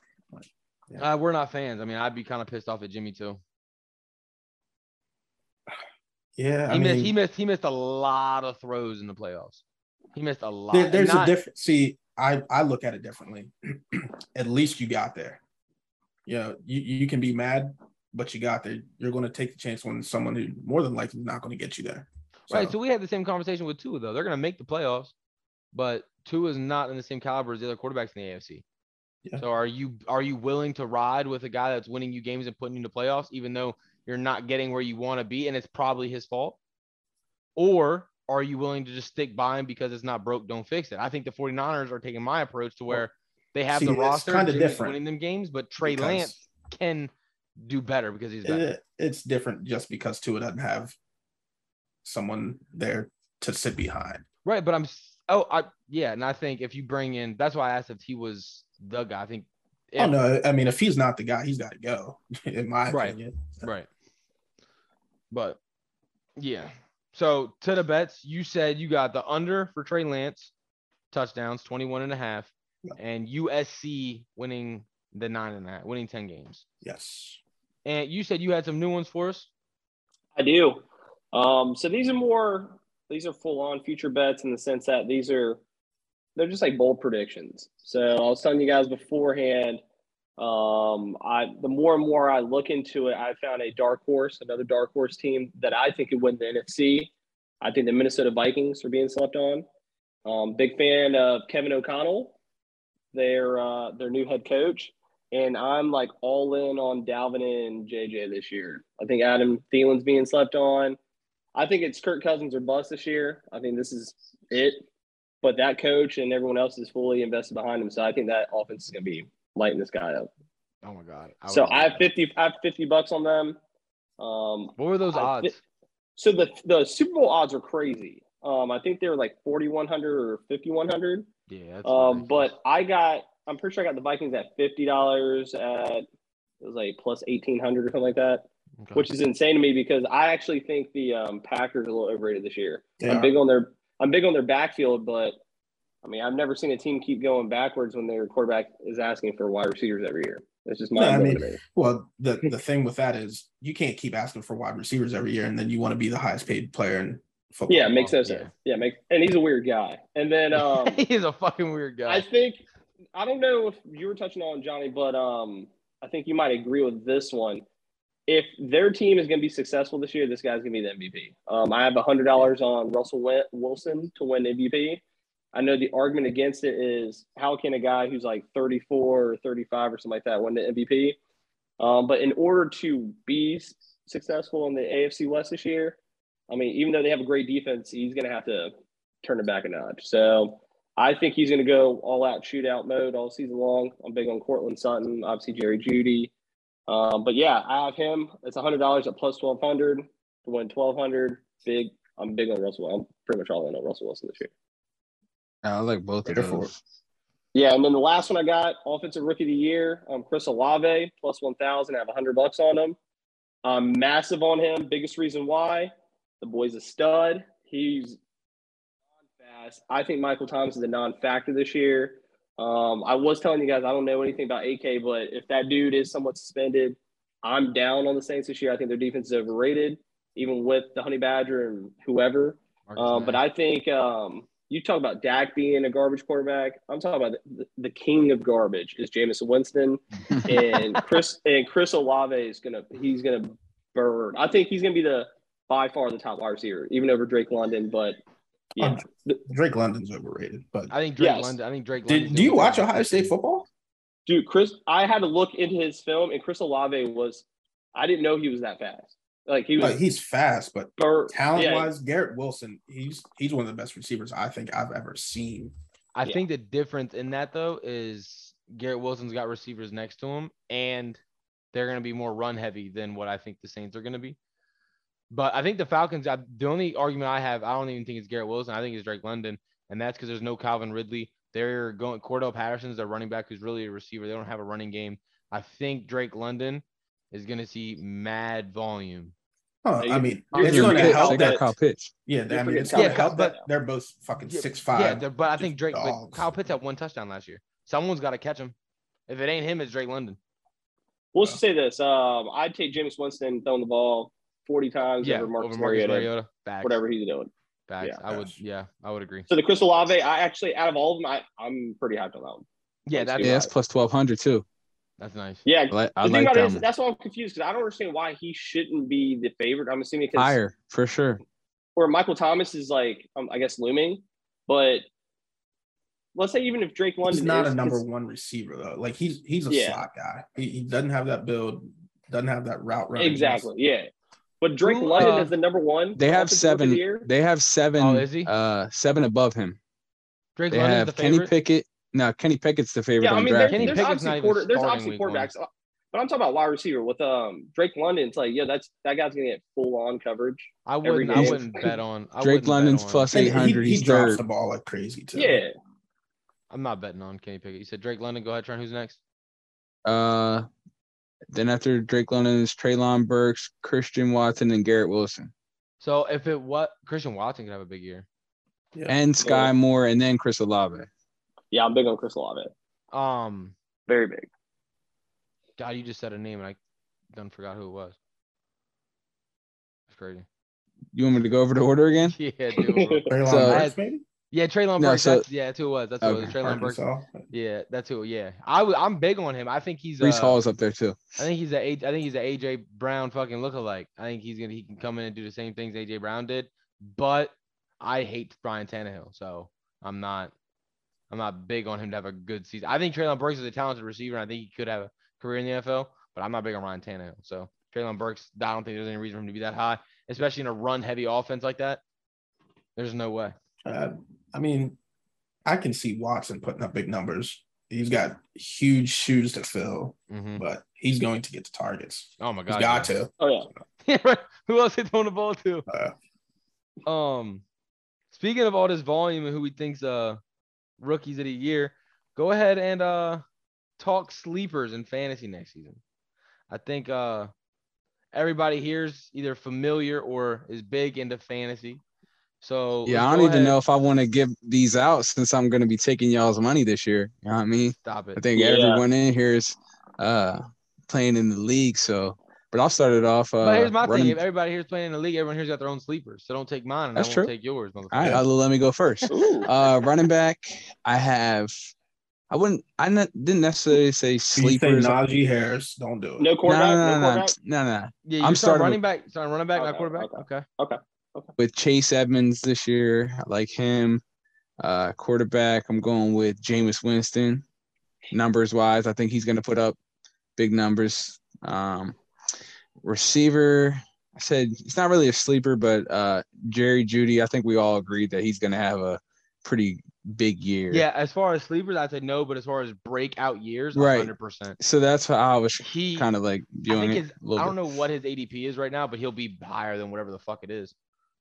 Uh, we're not fans. I mean, I'd be kind of pissed off at Jimmy too. Yeah, He I missed. mean, He missed. He missed a lot of throws in the playoffs. He missed a lot. there- there's not- a different. See, I I look at it differently. at least you got there. You know, you you can be mad, but you got there. You're going to take the chance when someone who more than likely is not going to get you there. Right. So we had the same conversation with Tua, though. They're going to make the playoffs, but Tua is not in the same caliber as the other quarterbacks in the AFC. Yeah. So are you are you willing to ride with a guy that's winning you games and putting you in the playoffs, even though you're not getting where you want to be, and it's probably his fault? Or are you willing to just stick by him because it's not broke, don't fix it? I think the 49ers are taking my approach to where they have See, the roster kinda different winning them games, but Trey Lance can do better because he's better. it- it's different just because Tua doesn't have someone there to sit behind. Right, but I'm oh I yeah, and I think if you bring in that's why I asked if he was the guy. I think Oh if- no, I mean if he's not the guy, he's got to go. In my Right. opinion, Right. But yeah. So to the bets, you said you got the under for Trey Lance touchdowns, 21 and a half, Yeah. and USC winning the nine and a half, winning 10 games. yes. And you said you had some new ones for us. I do. Um, so these are more these are full on future bets in the sense that these are they're just like bold predictions. So I was telling you guys beforehand. Um, I the more and more I look into it, I found a dark horse, another dark horse team that I think could win the NFC. I think the Minnesota Vikings are being slept on. Um, big fan of Kevin O'Connell, their uh, their new head coach, and I'm like all in on Dalvin and JJ this year. I think Adam Thielen's being slept on. I think it's Kirk Cousins or bust this year. I think this is it. But that coach and everyone else is fully invested behind him, so I think that offense is going to be lighting this guy up. Oh my god. so I have fifty. I have fifty bucks on them. Um, What were those I odds? so the the Super Bowl odds are crazy. Um, I think they were like forty one hundred or fifty one hundred. yeah. That's Um, but I got, I'm pretty sure I got the Vikings at fifty dollars at it was like plus eighteen hundred or something like that, Okay. which is insane to me because I actually think the um, Packers are a little overrated this year. They I'm are. big on their, I'm big on their backfield, but I mean I've never seen a team keep going backwards when their quarterback is asking for wide receivers every year. It's just No, I mean- blowing to me. Well, the the thing with that is you can't keep asking for wide receivers every year, and then you want to be the highest paid player in football. Yeah, it makes no yeah. sense. Yeah, make and he's a weird guy. And then um, he's a fucking weird guy. I think I don't know if you were touching on Johnny, but um, I think you might agree with this one. If their team is going to be successful this year, this guy's going to be the MVP. Um, I have hundred dollars on Russell Wilson to win MVP. I know the argument against it is how can a guy who's like 34 or 35 or something like that win the MVP? Um, but in order to be successful in the AFC West this year, I mean, even though they have a great defense, he's going to have to turn it back a notch. So I think he's going to go all out shootout mode all season long. I'm big on Courtland Sutton, obviously Jerry Jeudy. Um, but yeah, I have him. It's hundred dollars at plus twelve hundred to win twelve hundred. Big. I'm big on Russell. I'm pretty much all in on Russell Wilson this year. I like both of Better those. Yeah, and then the last one I got, offensive rookie of the year, um, Chris Olave, plus one thousand. I have hundred bucks on him. I'm massive on him. Biggest reason why, the boy's a stud. He's fast. I think Michael Thomas is a non-factor this year. Um, I was telling you guys I don't know anything about AK, but if that dude is somewhat suspended, I'm down on the Saints this year. I think their defense is overrated, even with the Honey Badger and whoever. Um, but I think um, you talk about Dak being a garbage quarterback. I'm talking about the, the king of garbage is Jameis Winston and Chris and Chris Olave is gonna he's gonna burn. I think he's gonna be the by far the top wide receiver, even over Drake London. But yeah, Drake London's overrated, but I think Drake Yes. London. I think Drake. did, do you watch Ohio State football? dude, Chris, I had to look into his film, and Chris Olave was I didn't know he was that fast. Like he was Like, he's fast, but bur- talent yeah, wise, Garrett Wilson, he's he's one of the best receivers I think I've ever seen. I Yeah. think the difference in that though is Garrett Wilson's got receivers next to him, and they're going to be more run heavy than what I think the Saints are going to be. But I think the Falcons. I, the only argument I have, I don't even think it's Garrett Wilson. I think it's Drake London, and that's because there's no Calvin Ridley. They're going Cordarrelle Patterson's their running back, who's really a receiver. They don't have a running game. I think Drake London is going to see mad volume. Huh, I mean, you're it's going to help that. Kyle Pitts. Yeah, I You're mean, it's going to Kyle help Pitts. that they're both fucking Yeah, six five. Yeah, but I think Drake, but. Kyle Pitts had one touchdown last year. Someone's got to catch him. If it ain't him, it's Drake London. We'll yeah. say this: um, I'd take James Winston throwing the ball forty times Yeah, over Marcus, over Marcus Mariota, Mariota. Facts. whatever he's doing. Facts. Yeah. I would. Yeah, I would agree. So the Chris Olave, I actually out of all of them, I, I'm pretty hyped on that one. Yeah, that's Yeah, it's plus twelve hundred too. that's nice. Yeah, I like, I the thing like about that it is that's why I'm confused because I don't understand why he shouldn't be the favorite. I'm assuming because Higher for sure. or Michael Thomas is like, um, I guess looming, but let's say even if Drake London He's not is, a number one receiver though. Like he's he's a Yeah. slot guy. He, he doesn't have that build, doesn't have that route running. exactly, yeah. But Drake Who, London uh, is the number one. They have offensive rookie of the seven. year. They have seven. Oh, is he? Uh, seven above him. Drake They London's have the Kenny favorite. Pickett. No, Kenny Pickett's the favorite Yeah, I mean, there, Kenny there's Pickett's obviously not quarter, there's obviously week one. quarterbacks, uh, but I'm talking about wide receiver with um Drake London. It's like, yeah, that's that guy's gonna get full on coverage. I wouldn't. I wouldn't bet on. I Drake wouldn't London's on- plus eight hundred. He, he He's drops third. the ball like crazy too. Yeah, I'm not betting on Kenny Pickett. You said Drake London. Go ahead, Trent. Who's next? Uh, then after Drake London is Treylon Burks, Christian Watson, and Garrett Wilson, So if it what Christian Watson could have a big year. Yeah. and Skyy Moore, and then Chris Olave. yeah, I'm big on Chris Olave. Um, Very big. God, you just said a name and I done forgot who it was. It's crazy. You want me to go over the order again? Yeah, dude. So- Burks, maybe? Yeah, Traylon No, Burks. so- that's, yeah, that's who it was. That's who it was. Okay. Treylon Burks. Yeah, that's who. Yeah, I I'm big on him. I think he's. Breece uh, Hall's up there too. I think he's a. A- I think he's a AJ Brown fucking lookalike. I think he's gonna. He can come in and do the same things AJ Brown did. But I hate Brian Tannehill, so I'm not. I'm not big on him to have a good season. I think Treylon Burks is a talented receiver. And I think he could have a career in the NFL, but I'm not big on Ryan Tannehill. So Treylon Burks, I don't think there's any reason for him to be that high, especially in a run-heavy offense like that. There's no way. Uh, I mean, I can see Watson putting up big numbers. He's got huge shoes to fill, Mhm. but he's going to get to targets. Oh my He's god. got yeah. to. Oh yeah. Yeah, right. Who else they throwing the ball to? Uh, Um, speaking of all this volume and who we think's uh rookies of the year, go ahead and uh talk sleepers in fantasy next season. I think uh everybody here's either familiar or is big into fantasy. So Yeah, I don't go even know if I want to give these out since I'm going to be taking y'all's money this year. You know what I mean? Stop it. I think Yeah. everyone in here is uh playing in the league. So, but I'll start it off. Uh, but here's my running- thing: if everybody here's playing in the league, everyone here's got their own sleepers. So don't take mine, and That's I won't true. take yours. All right. I'll, let me go first. Uh, running back, I have. I wouldn't. I ne- didn't necessarily say sleepers. you say sleepers. No, Najee Harris, don't do it. no no, quarterback. no, No, no, no, quarterback. no, no. Yeah, I'm you're starting starting running back, starting running back, not quarterback. Okay, quarterback. okay. Okay. With Chase Edmonds this year, I like him. Uh, quarterback, I'm going with Jameis Winston. Numbers wise, I think he's going to put up big numbers. Um, receiver, I said he's not really a sleeper, but uh, Jerry Jeudy, I think we all agreed that he's going to have a pretty big year. Yeah, as far as sleepers, I'd say no, but as far as breakout years, Right. hundred percent. So that's how I was He kind of like I viewing think it his, I don't bit. know what his ADP is right now, but he'll be higher than whatever the fuck it is.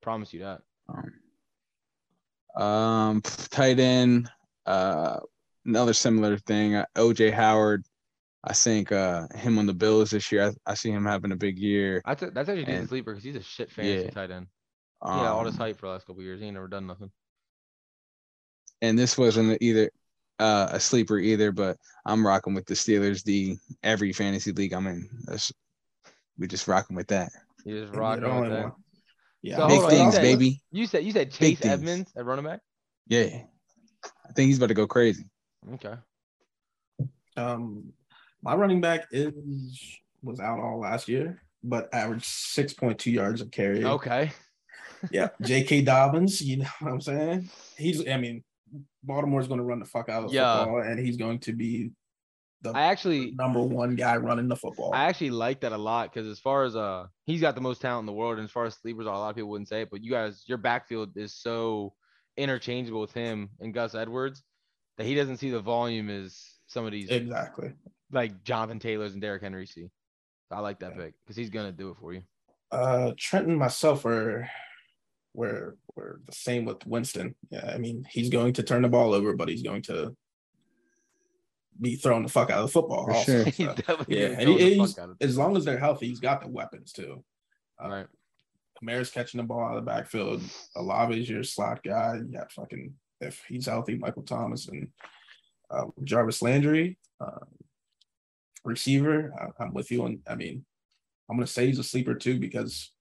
Promise you that. Um, um, tight end, uh, another similar thing. Uh, OJ Howard, I think uh, him on the Bills this year. I, I see him having a big year. That's a, that's actually a decent sleeper because he's a shit fantasy Yeah. tight end. Um, yeah, all this hype for the last couple years. He ain't never done nothing. and this wasn't either uh, a sleeper either, but I'm rocking with the Steelers. The every fantasy league I'm in, that's, we just rocking with that. You just rocking the with that. One. Yeah, So big hold on, start you things, said- baby. You said you said Big Chase things. Edmonds at running back. Yeah, I think he's about to go crazy. Okay. Um, my running back is was out all last year, but averaged six point two yards of carry. Okay. Yeah, J.K. Dobbins. You know what I'm saying? He's. I mean, Baltimore's going to run the fuck out of Yeah. football, and he's going to be the I actually number one guy running the football. I actually like that a lot because as far as uh he's got the most talent in the world, and as far as sleepers are, a lot of people wouldn't say it, but you guys, your backfield is so interchangeable with him and Gus Edwards that he doesn't see the volume as some of these exactly. like Jonathan Taylor's and Derrick Henry see. I like that Yeah. pick because he's gonna do it for you. Uh, Trent and myself are we're we're the same with Winston. Yeah, I mean he's going to turn the ball over, but he's going to be throwing the fuck out of the football. For also. sure. So, yeah, and he, the fuck out of as long as they're healthy, he's got the weapons too. All right. Kamara's catching the ball out of the backfield. Olave's your slot guy. You got fucking if he's healthy, Michael Thomas and um, Jarvis Landry, um, receiver. I, I'm with you on. I mean, I'm gonna say he's a sleeper too because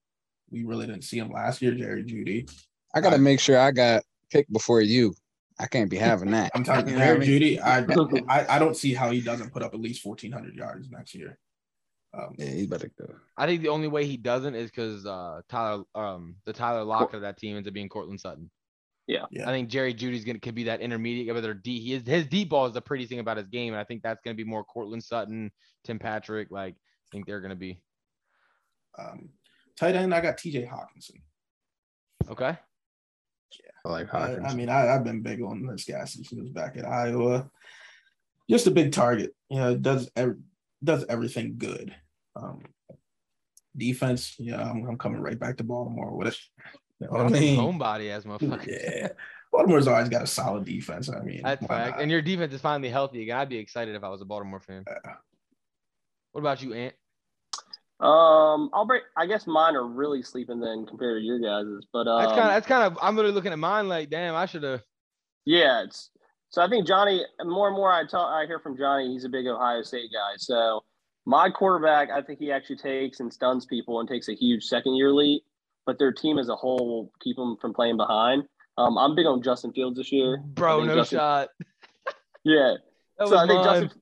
we really didn't see him last year. Jerry Jeudy. I got to make sure I got picked before you. I can't be having that. I'm talking you, You know what I Jerry mean? Judy. I, I I don't see how he doesn't put up at least 1,400 yards next year. Um, Yeah, he's about to go. I think the only way he doesn't is because uh Tyler um the Tyler Lockett of that team ends up being Courtland Sutton. Yeah. Yeah. I think Jerry Jeudy's gonna could be that intermediate, whether D he is his deep ball is the pretty thing about his game, and I think that's gonna be more Courtland Sutton, Tim Patrick. Like I think they're gonna be Um, Tight end, I got T.J. Hockenson. Okay. I like I, Hawkins. I mean, I, I've been big on this guy since he was back at Iowa. Just a big target. You know, does ev- does everything good. Um, defense, yeah, I'm, I'm coming right back to Baltimore with it. You know what I mean? Homebody as motherfucker. Yeah, Baltimore's always got a solid defense. I mean, That's fact. not? And your defense is finally healthy again. I'd be excited if I was a Baltimore fan. Uh, What about you, Ant? Um, I'll break. I guess mine are really sleeping then compared to your guys's, but um, That's kind of that's kind of I'm really looking at mine like, damn, I should have. Yeah, it's so I think Johnny more and more I talk I hear from Johnny, he's a big Ohio State guy. So my quarterback, I think he actually takes and stuns people and takes a huge second year lead, but their team as a whole will keep them from playing behind. Um, I'm big on Justin Fields this year. Bro, no Justin- shot. Yeah. So I think mine. Justin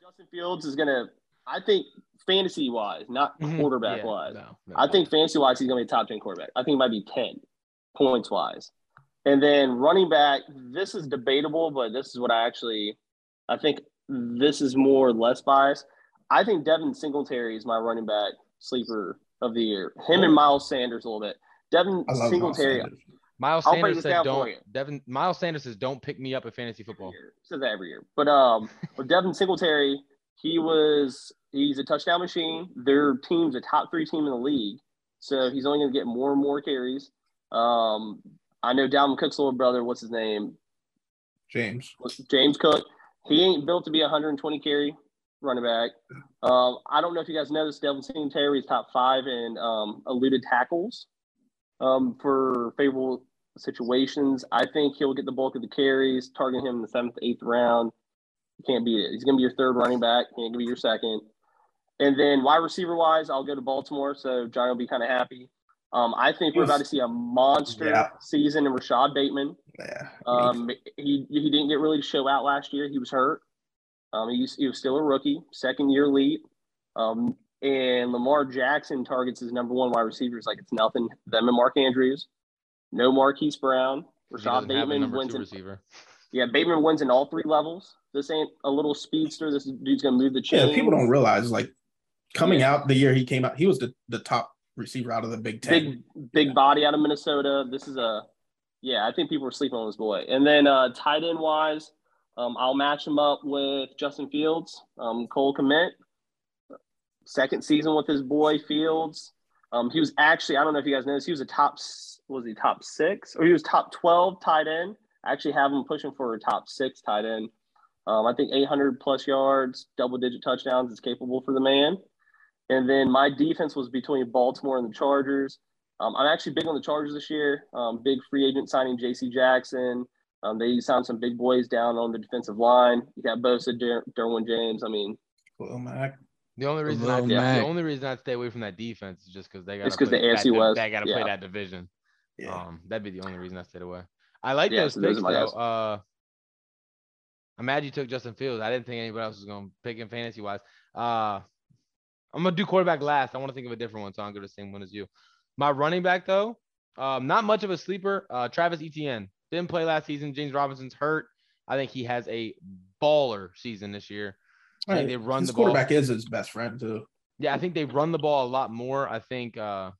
Justin Fields is gonna I think fantasy wise, not Mhm. quarterback Yeah, wise. no, no. I think fantasy wise, he's going to be a top 10 quarterback. I think he might be 10 points wise. And then running back, this is debatable, but this is what I actually, I think this is more or less biased. I think Devin Singletary is my running back sleeper of the year. Him and Miles Sanders a little bit. Devin I love Miles Singletary Sanders. Miles Sanders this said don't. Devin Miles Sanders says don't pick me up at fantasy football. Says that every year. But um, with Devin Singletary, he was he's a touchdown machine. Their team's a top three team in the league, so he's only going to get more and more carries. Um, I know Dalvin Cook's little brother. What's his name? James. James Cook. He ain't built to be a 120 carry running back. Um, I don't know if you guys know this. Devin Singletary is top five in um, eluded tackles um, for favorable situations. I think he'll get the bulk of the carries, targeting him in the seventh, eighth round. You can't beat it. He's going to be your third running back. He ain't going to be your second. And then wide receiver wise, I'll go to Baltimore. So Johnny will be kind of happy. Um, I think we're about to see a monster Yeah. season in Rashod Bateman. Yeah. Um, he he didn't get really to show out last year. He was hurt. Um, he, he was still a rookie, second year lead. Um, and Lamar Jackson targets his number one wide receivers like it's nothing. Them and Mark Andrews, no Marquise Brown. He Rashad doesn't have a Bateman wins two in yeah Bateman wins in all three levels. This ain't a little speedster. This dude's gonna move the chain. Yeah, people don't realize like coming out the year he came out, he was the, the top receiver out of the Big Ten. big big body out of Minnesota. This is a yeah, I think people were sleeping on this boy. And then uh tight end wise, um, I'll match him up with Justin Fields, um, Cole Kmet. Second season with his boy Fields. Um, he was actually, I don't know if you guys noticed, he was a top was he top six or he was top 12 tight end. I actually have him pushing for a top six tight end. Um, I think 800 plus yards, double digit touchdowns is capable for the man. And then my defense was between Baltimore and the Chargers. Um, I'm actually big on the Chargers this year. Um, big free agent signing J.C. Jackson. Um, they signed some big boys down on the defensive line. You got Bosa, Der- Derwin James. I mean, Well, Mac. The only reason I Lil the only reason I'd stay away from that defense is just because they got It's 'cause the AFC West, They got to play that division. Yeah. Um, that'd be the only reason I stayed away. I like Yeah, those so picks are my though. Uh, I'm mad you took Justin Fields. I didn't think anybody else was going to pick him fantasy wise. Uh, I'm gonna do quarterback last. I want to think of a different one, so I'll go to the same one as you. My running back though, um, not much of a sleeper. Uh, Travis Etienne didn't play last season. James Robinson's hurt. I think he has a baller season this year. I think they run His the ball. quarterback is his best friend too. Yeah, I think they run the ball a lot more. I think uh,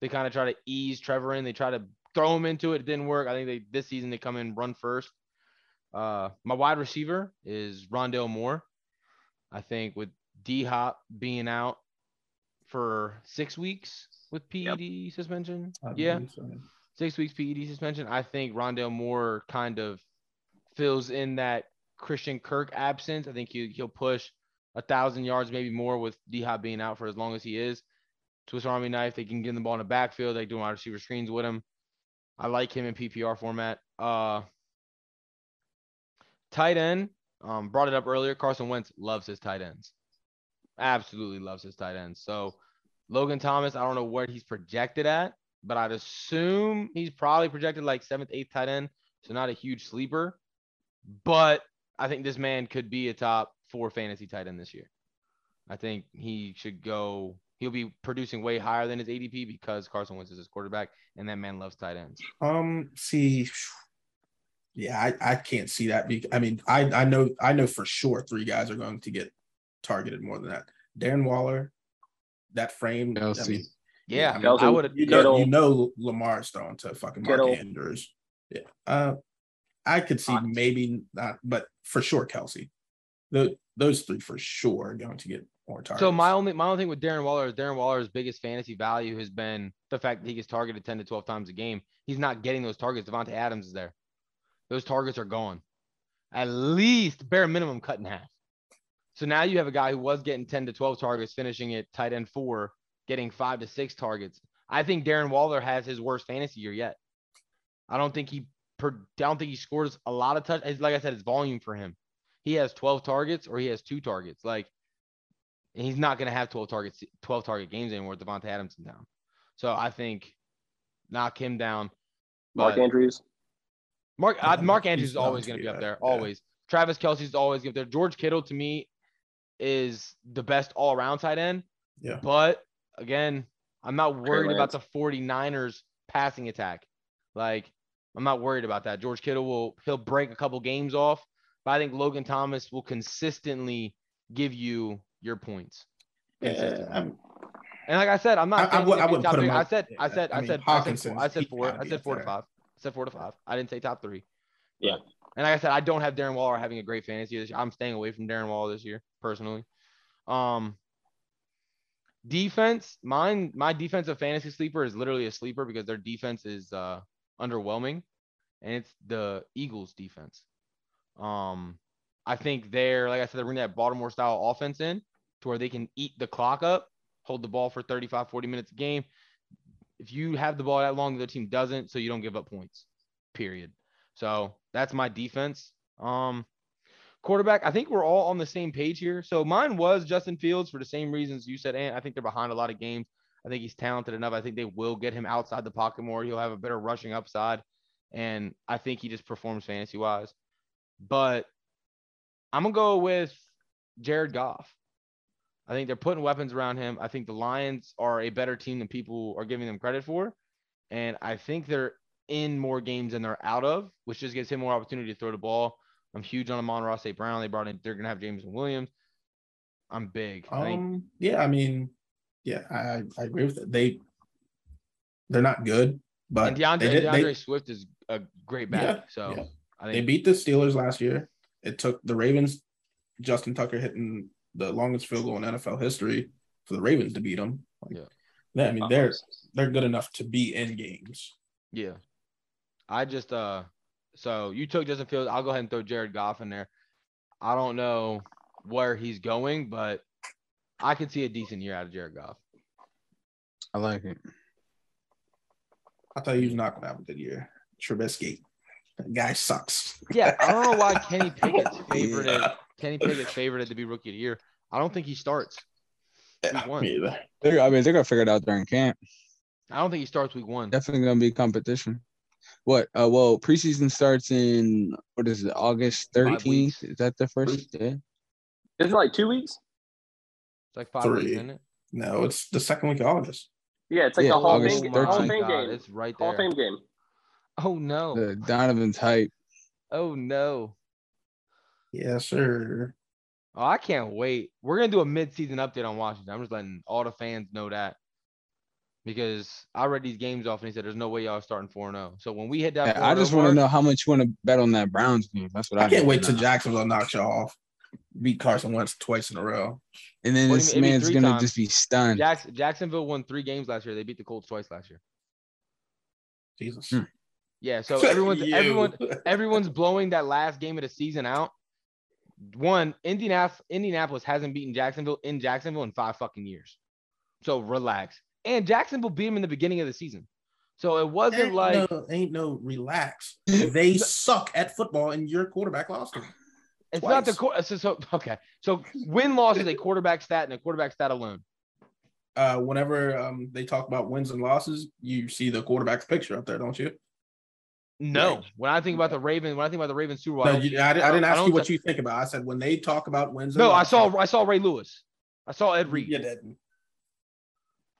they kind of try to ease Trevor in. They try to throw him into it. It didn't work. I think they this season they come in run first. Uh, my wide receiver is Rondale Moore. I think with D Hop being out for six weeks with PED suspension. I Yeah, so. six weeks PED suspension. I think Rondale Moore kind of fills in that Christian Kirk absence. I think he, he'll push a thousand yards, maybe more, with D Hop being out for as long as he is. Swiss Army knife. They can get the ball in the backfield. They do wide receiver screens with him. I like him in PPR format. Uh, tight end. Um, brought it up earlier. Carson Wentz loves his tight ends. Absolutely loves his tight ends. So Logan Thomas, I don't know where he's projected at, but I'd assume he's probably projected like seventh, eighth tight end. So not a huge sleeper. But I think this man could be a top four fantasy tight end this year. I think he should go. He'll be producing way higher than his ADP because Carson Wentz is his quarterback, and that man loves tight ends. Um, see, yeah, I, I can't see that. Be, I mean, I I know I know for sure three guys are going to get targeted more than that. Darren Waller, that frame. I Kelce. mean, Yeah, I mean, Kelce, I would. you know, you know Lamar's throwing to fucking Mark Kittle. Andrews. Yeah. Uh, I could see Hawkins. maybe not, but for sure Kelce. The, those three for sure are going to get more targets. So my only my only thing with Darren Waller is Darren Waller's biggest fantasy value has been the fact that he gets targeted 10 to 12 times a game. He's not getting those targets. Davante Adams is there. Those targets are gone. At least bare minimum cut in half. So now you have a guy who was getting 10 to 12 targets, finishing at tight end four, getting five to six targets. I think Darren Waller has his worst fantasy year yet. I don't think he per, I don't think he scores a lot of touch. Like I said, it's volume for him. He has 12 targets or he has two targets. Like and he's not going to have 12 targets, 12 target games anymore with Davante Adams in down. So I think knock him down. Mark Andrews. Mark, Yeah, uh, Mark he's Andrews is always going to be be up that, there. yeah. Always. Travis Kelce's always going to be there. George Kittle to me is the best all around tight end. Yeah. But again, I'm not worried about the 49ers passing attack. Like, I'm not worried about that. George Kittle will he'll break a couple games off, but I think Logan Thomas will consistently give you your points. Yeah, I'm- And like I said, I'm not. I saying would- I wouldn't put him three. I up- said, I said, I I mean, said, I said, four, I said four. I said four to there. five. I said four to five. I didn't say top three. Yeah. And like I said, I don't have Darren Waller having a great fantasy this year. I'm staying away from Darren Waller this year, personally. Um, defense, mine, my defensive fantasy sleeper is literally a sleeper because their defense is uh underwhelming, and it's the Eagles' defense. Um, I think they're like I said, they're bringing that Baltimore style offense in to where they can eat the clock up, hold the ball for 35, 40 minutes a game. If you have the ball that long, the other team doesn't, so you don't give up points. Period. So that's my defense. Um, quarterback, I think we're all on the same page here. So mine was Justin Fields for the same reasons you said, and I think they're behind a lot of games. I think he's talented enough. I think they will get him outside the pocket more. He'll have a better rushing upside. And I think he just performs fantasy wise. But I'm gonna go with Jared Goff. I think they're putting weapons around him. I think the Lions are a better team than people are giving them credit for. And I think they're in more games than they're out of, which just gives him more opportunity to throw the ball. I'm huge on Amon-Ra St. Brown. They brought in, they're gonna have Jameson Williams. I'm big. Think Um, yeah, I mean, yeah, I, I agree with it. They they're not good, but and DeAndre, did- DeAndre they, Swift is a great back. so yeah. I they beat the Steelers last year. It took the Ravens, Justin Tucker hitting the longest field goal in NFL history for the Ravens to beat them. Like, Yeah. yeah, I mean they're they're good enough to be in games. Yeah. I just uh so you took Justin Fields. I'll go ahead and throw Jared Goff in there. I don't know where he's going, but I could see a decent year out of Jared Goff. I like it. I thought he was not gonna have a good year. Trubisky, that guy sucks. Yeah, I don't know why Kenny Pickett's favorite Yeah. Kenny Pickett's favorite to be rookie of the year. I don't think he starts. Yeah, one. me either. They're, I mean, they're gonna figure it out during camp. I don't think he starts week one. Definitely gonna be competition. What? Uh, well, preseason starts in what is it? August thirteenth. Is that the first? Yeah. Isn't it like two weeks? It's like five Three. weeks, isn't it? No, it's the second week of August. Yeah, it's like Yeah, the Hall of August Fame, 13th. Hall of my Fame God, game. It's right Hall of there. Fame game. Oh no. The Donovan's hype. Oh no. Yes, sir. Oh, I can't wait. We're gonna do a mid-season update on Washington. I'm just letting all the fans know that because I read these games off and he said there's no way y'all are starting 4 0. So when we hit that, Yeah, I just want to know how much you want to bet on that Browns game. That's what I, I can't wait to till. Jacksonville knocks you off. Beat Carson Wentz twice in a row. And then What this mean? Man's gonna times. just be stunned. Jacks- Jacksonville won three games last year. They beat the Colts twice last year. Jesus. Hmm. Yeah, so everyone's everyone everyone's blowing that last game of the season out. One, Indianapolis Indianapolis hasn't beaten Jacksonville in Jacksonville in five fucking years. So relax. And Jacksonville beat them in the beginning of the season. So it wasn't Ain't like no, ain't no relax. They suck at football, and your quarterback lost them. it's not the twice. So, so okay. So win loss is a quarterback stat and a quarterback stat alone. Uh, whenever um, they talk about wins and losses, you see the quarterback's picture up there, don't you? No. Right. When I think about the Ravens, when I think about the Ravens Super Bowl, I No, you, I, I didn't don't- I ask you what you think about. I said when they talk about wins. And no, I saw I saw Ray Lewis. I saw Ed Reed. You didn't.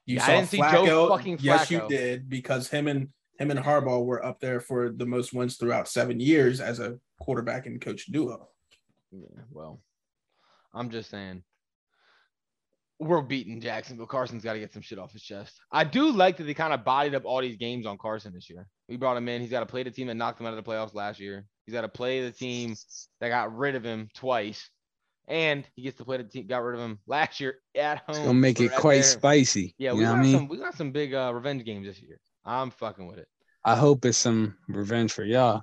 You Yeah, I didn't see Joe fucking Flacco. Yes, you did because him and him and Harbaugh were up there for the most wins throughout seven years as a quarterback and coach duo. Yeah, well, I'm just saying. we're beating Jacksonville. Carson's got to get some shit off his chest. I do like that they kind of bodied up all these games on Carson this year. We brought him in. He's got to play the team that knocked him out of the playoffs last year. He's got to play the team that got rid of him twice, and he gets to play the team got rid of him last year at home. It's gonna make So it right quite there- spicy. Yeah, you we know got what I mean? some we got some big uh, revenge games this year. I'm fucking with it. I hope it's some revenge for y'all.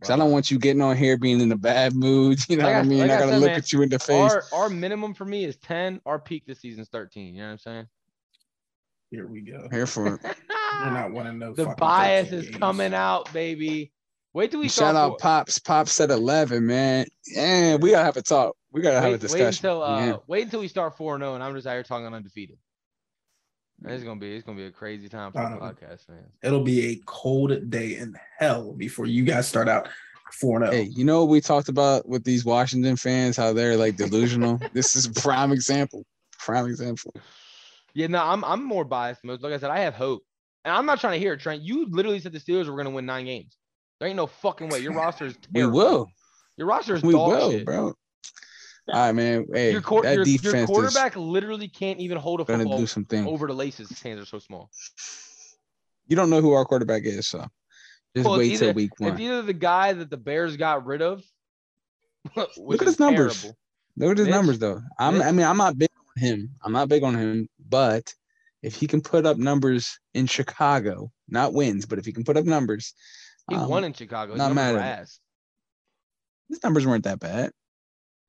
Cause I don't want you getting on here being in a bad mood. You know Like what I- I mean? like I I gotta said, look man, at you in the face. Our our minimum for me is 10. Our peak this season's 13. You know what I'm saying? Here we go. Here for it. You're not winning no the bias is games. coming out, baby. Wait till we Shout start out for- Pops. Pops said eleven, man. Yeah, we gotta have a talk. We gotta have a wait, wait discussion. until uh, Yeah. wait until we start four and zero, and I'm just out here talking undefeated. It's gonna be it's gonna be a crazy time for the Um, podcast, man. It'll be a cold day in hell before you guys start out four and oh. Hey, you know what we talked about with these Washington fans, how they're like delusional. this is a prime example. Prime example. Yeah, no, I'm I'm more biased. Most like I said, I have hope, and I'm not trying to hear it, Trent. You literally said the Steelers were gonna win nine games. There ain't no fucking way. Your roster is terrible. We will. Your roster is We dog will, shit. bro. All right, man. Hey, Your, quar- that your, defense your quarterback literally can't even hold a gonna football do some things. over the laces. His hands are so small. You don't know who our quarterback is, so just Well, it's wait till either- week It's one. either the guy that the Bears got rid of. Look at his numbers. terrible. Look at his Mitch- numbers, though. I'm, I mean, I'm not big on him. I'm not big on him, but if he can put up numbers in Chicago, not wins, but if he can put up numbers, He um, won in Chicago. His not numbers mad were at ass. his numbers weren't that bad.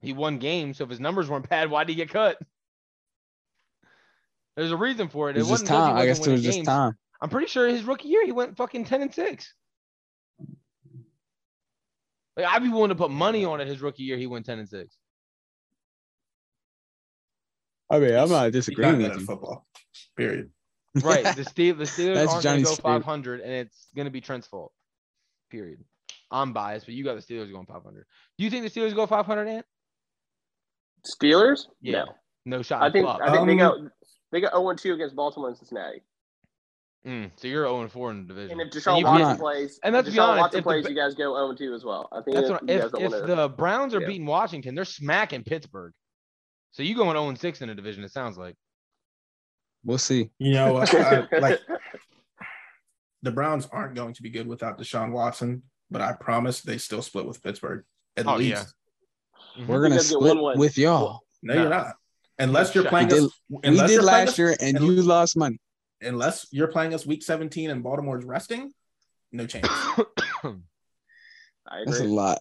He won games, so if his numbers weren't bad, why did he get cut? There's a reason for it. It It, was just wasn't 'cause he time. I guess it was winning just time. I'm pretty sure his rookie year he went fucking ten and six. Like I'd be willing to put money on it. His rookie year he went ten and six. I mean, I'm not disagreeing not with at you. football. Period. Right. The Steel the Steelers aren't gonna go Spirit. 500, and it's gonna be Trent's fault. Period. I'm biased, but you got the Steelers going 500. Do you think the Steelers go 500, Ant? Steelers? Yeah. No. No shot. I think Fuck. I think they Um, go they got 0 2 against Baltimore and Cincinnati. Mm, so you're 0 4 in the division. And if Deshaun you I'm Watson not- plays, and let's if Deshaun honest, Watson if the plays, Ba- you guys go 0 2 as well. I think That's if, what, you if if the Browns are Yeah. beating Washington, they're smacking Pittsburgh. So you going 0 6 in the division, it sounds like. We'll see. You know, uh, like the Browns aren't going to be good without Deshaun Watson, but I promise they still split with Pittsburgh at Oh, least. yeah. We're gonna guys get split one win. with y'all. No, No. you're not. Unless you're We playing did- us. We did you're last us- year, and un- you lost money. unless you're playing us week 17 and Baltimore's resting, no chance. I That's a lot.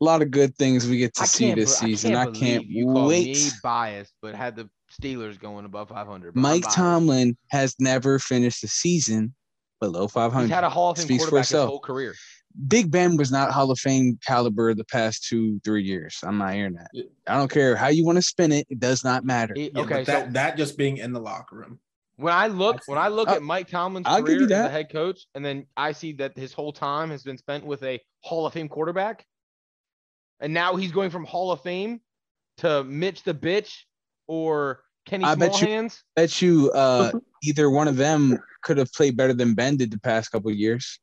A lot of good things we get to I see this be- season. I can't, believe you call wait. me biased, but had the Steelers going above 500. Mike. Tomlin has never finished a season below 500. He's had a Hall of Fame Speaks for quarterback his whole career. Big Ben was not Hall of Fame caliber the past two, three years. I'm not hearing that. I don't care how you want to spin it. It does not matter. He- Yeah, okay, but that, so that just being in the locker room. when I look when I look I'll- at Mike Tomlin's I'll give career as a head coach, and then I see that his whole time has been spent with a Hall of Fame quarterback, and now he's going from Hall of Fame to Mitch the bitch or Kenny I bet you- Smallhands. Bet you uh, either one of them could have played better than Ben did the past couple of years.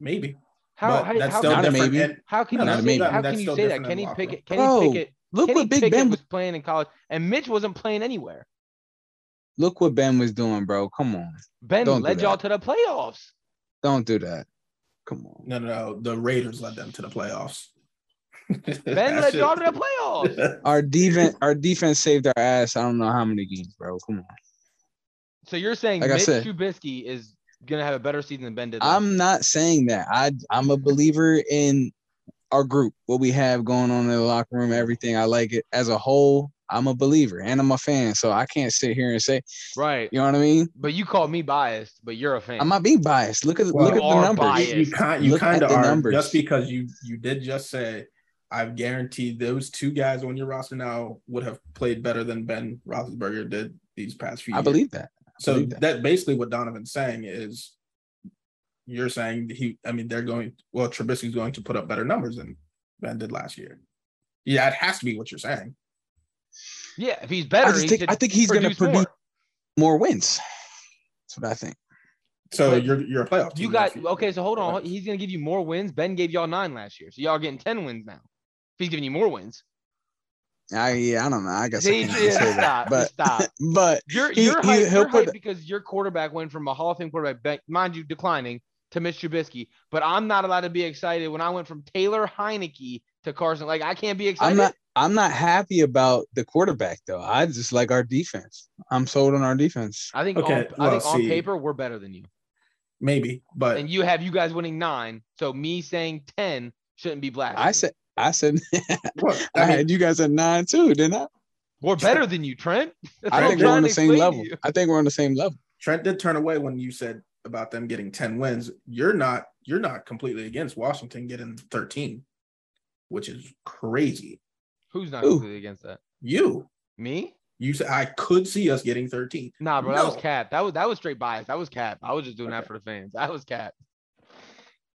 Maybe. How but how, that's how, still Not a different. maybe. How can No, you not say, maybe. how can you still say that? different in Kenny Pickett. Kenny Bro, Pickett Look Kenny what Big Pickett Ben was playing in college, and Mitch wasn't playing anywhere. look what Ben was doing, bro. Come on. Ben Don't led y'all to the playoffs. Don't do that. Come on. no, no, no. The Raiders led them to the playoffs. Ben led y'all to the playoffs. Our defense, our defense saved our ass. I don't know how many games, bro. Come on. So you're saying Like Mitch said- Trubisky is gonna have a better season than Ben did? I'm not saying that. I I'm a believer in our group, what we have going on in the locker room, everything. I like it as a whole. I'm a believer and I'm a fan, so I can't sit here and say. Right. you know what I mean. But you called me biased, but you're a fan. I'm not being biased. Look at Well, look at the numbers. biased. you kind you kind of are numbers. just because you you did just say I guarantee those two guys on your roster now would have played better than Ben Roethlisberger did these past few. Years. I years. believe that. So believe that. that. basically what Donovan's saying is you're saying that he I mean they're going well Trubisky's going to put up better numbers than Ben did last year. Yeah, it has to be what you're saying. yeah, if he's better, I he think I think he's going to produce produce more. more wins. That's what I think. So But you're you're a playoff team. You got okay. So hold on. Correct. He's gonna give you more wins. Ben gave y'all nine last year, so y'all are getting ten wins now. If he's giving you more wins, I yeah, I don't know. I guess See, I can't yeah, say stop, that. But stop. but You're He- you're he- hyped, he'll you're put hyped the- because your quarterback went from a Hall of Fame quarterback, mind you, declining to Mitch Trubisky. But I'm not allowed to be excited when I went from Taylor Heinicke to Carson. Like I can't be excited. I'm not I'm not happy about the quarterback though. I just like our defense. I'm sold on our defense. I think Okay, on, I well, think on paper we're better than you, maybe, but and you have you guys winning nine. So me saying ten shouldn't be black. I said I said Look, I I mean, had you guys at nine too, didn't I? we're better than you, Trent. That's I think we're on the same level. I think we're on the same level. Trent did turn away when you said about them getting 10 wins. You're not you're not completely against Washington getting 13, which is crazy. Who's not Ooh. completely against that? You Me? you said I could see us getting 13. Nah, bro, that was No. cap. That was that was straight bias. That was cap. I was just doing that for the fans. That was cap.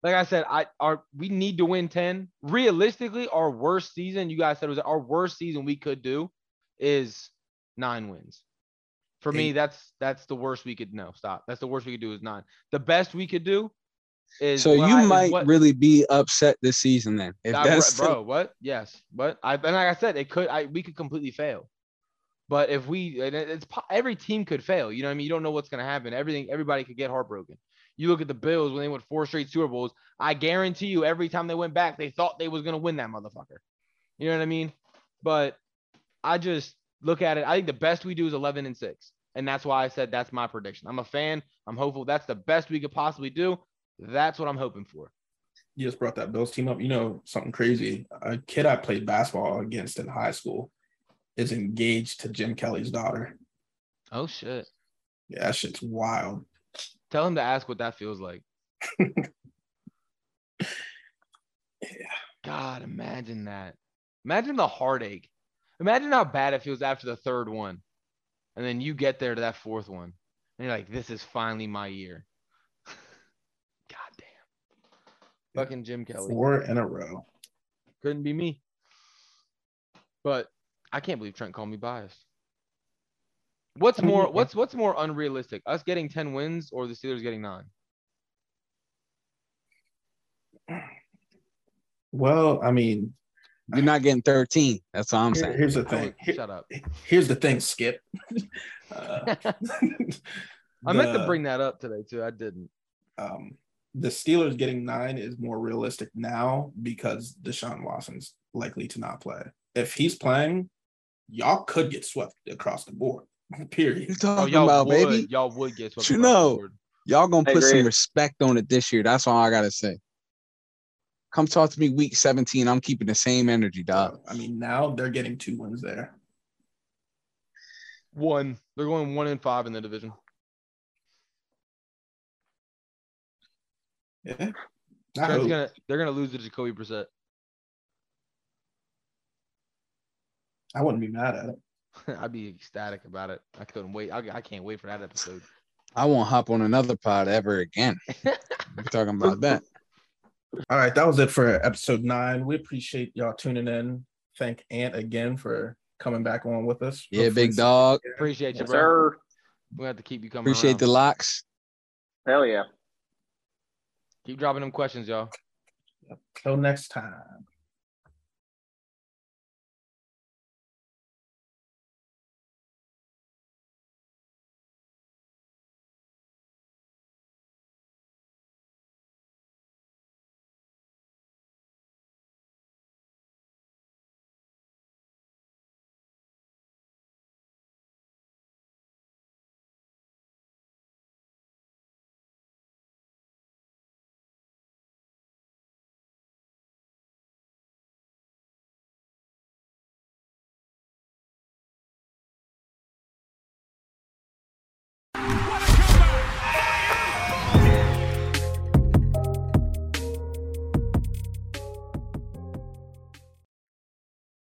Like I said, I are we need to win 10. Realistically, our worst season, you guys said it was our worst season we could do is nine wins. For me, that's that's the worst we could no stop. That's the worst we could do is nine. The best we could do is So you I- might what- really be upset this season then. If that's bro, what? Yes, but I and like I said, it could. I we could completely fail. But if we, it's every team could fail. You know what I mean? You don't know what's gonna happen. Everything, everybody could get heartbroken. You look at the Bills when they went four straight Super Bowls. I guarantee you, every time they went back, they thought they was gonna win that motherfucker. You know what I mean? But I just look at it. I think the best we do is 11 and six, and that's why I said that's my prediction. I'm a fan. I'm hopeful. That's the best we could possibly do. That's what I'm hoping for. You just brought that Bills team up. You know something crazy. A kid I played basketball against in high school is engaged to Jim Kelly's daughter. Oh shit. Yeah, that shit's wild. Tell him to ask what that feels like. Yeah. God, imagine that. Imagine the heartache. Imagine how bad it feels after the third one. And then you get there to that fourth one. And you're like, this is finally my year. God damn. Yeah. Fucking Jim Kelly. Four in a row. Couldn't be me. But I can't believe Trent called me biased. What's more what's what's more unrealistic? Us getting 10 wins or the Steelers getting nine? Well, I mean, you're not getting 13. That's all I'm here- saying. here's the thing. would- Here- shut up. here's the thing, Skip. Uh, I meant to bring that up today too. I didn't. um, the Steelers getting nine is more realistic now because Deshaun Watson's likely to not play. If he's playing, y'all could get swept across the board. You Period. Oh, talking y'all about, would, baby? y'all would get swept You know. board. Y'all gonna I put some respect on it this year. That's all I gotta say. Come talk to me week 17. I'm keeping the same energy, dog. I mean, now they're getting two wins there. One. They're going one and five in the division. Yeah. I gonna they're gonna lose to Jacoby Brissett. I wouldn't be mad at it. I'd be ecstatic about it. I couldn't wait. I, I can't wait for that episode. I won't hop on another pod ever again. We're talking about that. All right, that was it for episode nine. We appreciate y'all tuning in. Thank Ant again for coming back on with us. Yeah, Hopefully- big dog. Appreciate you, Yes, bro. sir. We have to keep you coming. Appreciate the around. locks. Hell yeah. Keep dropping them questions, y'all. Till next time.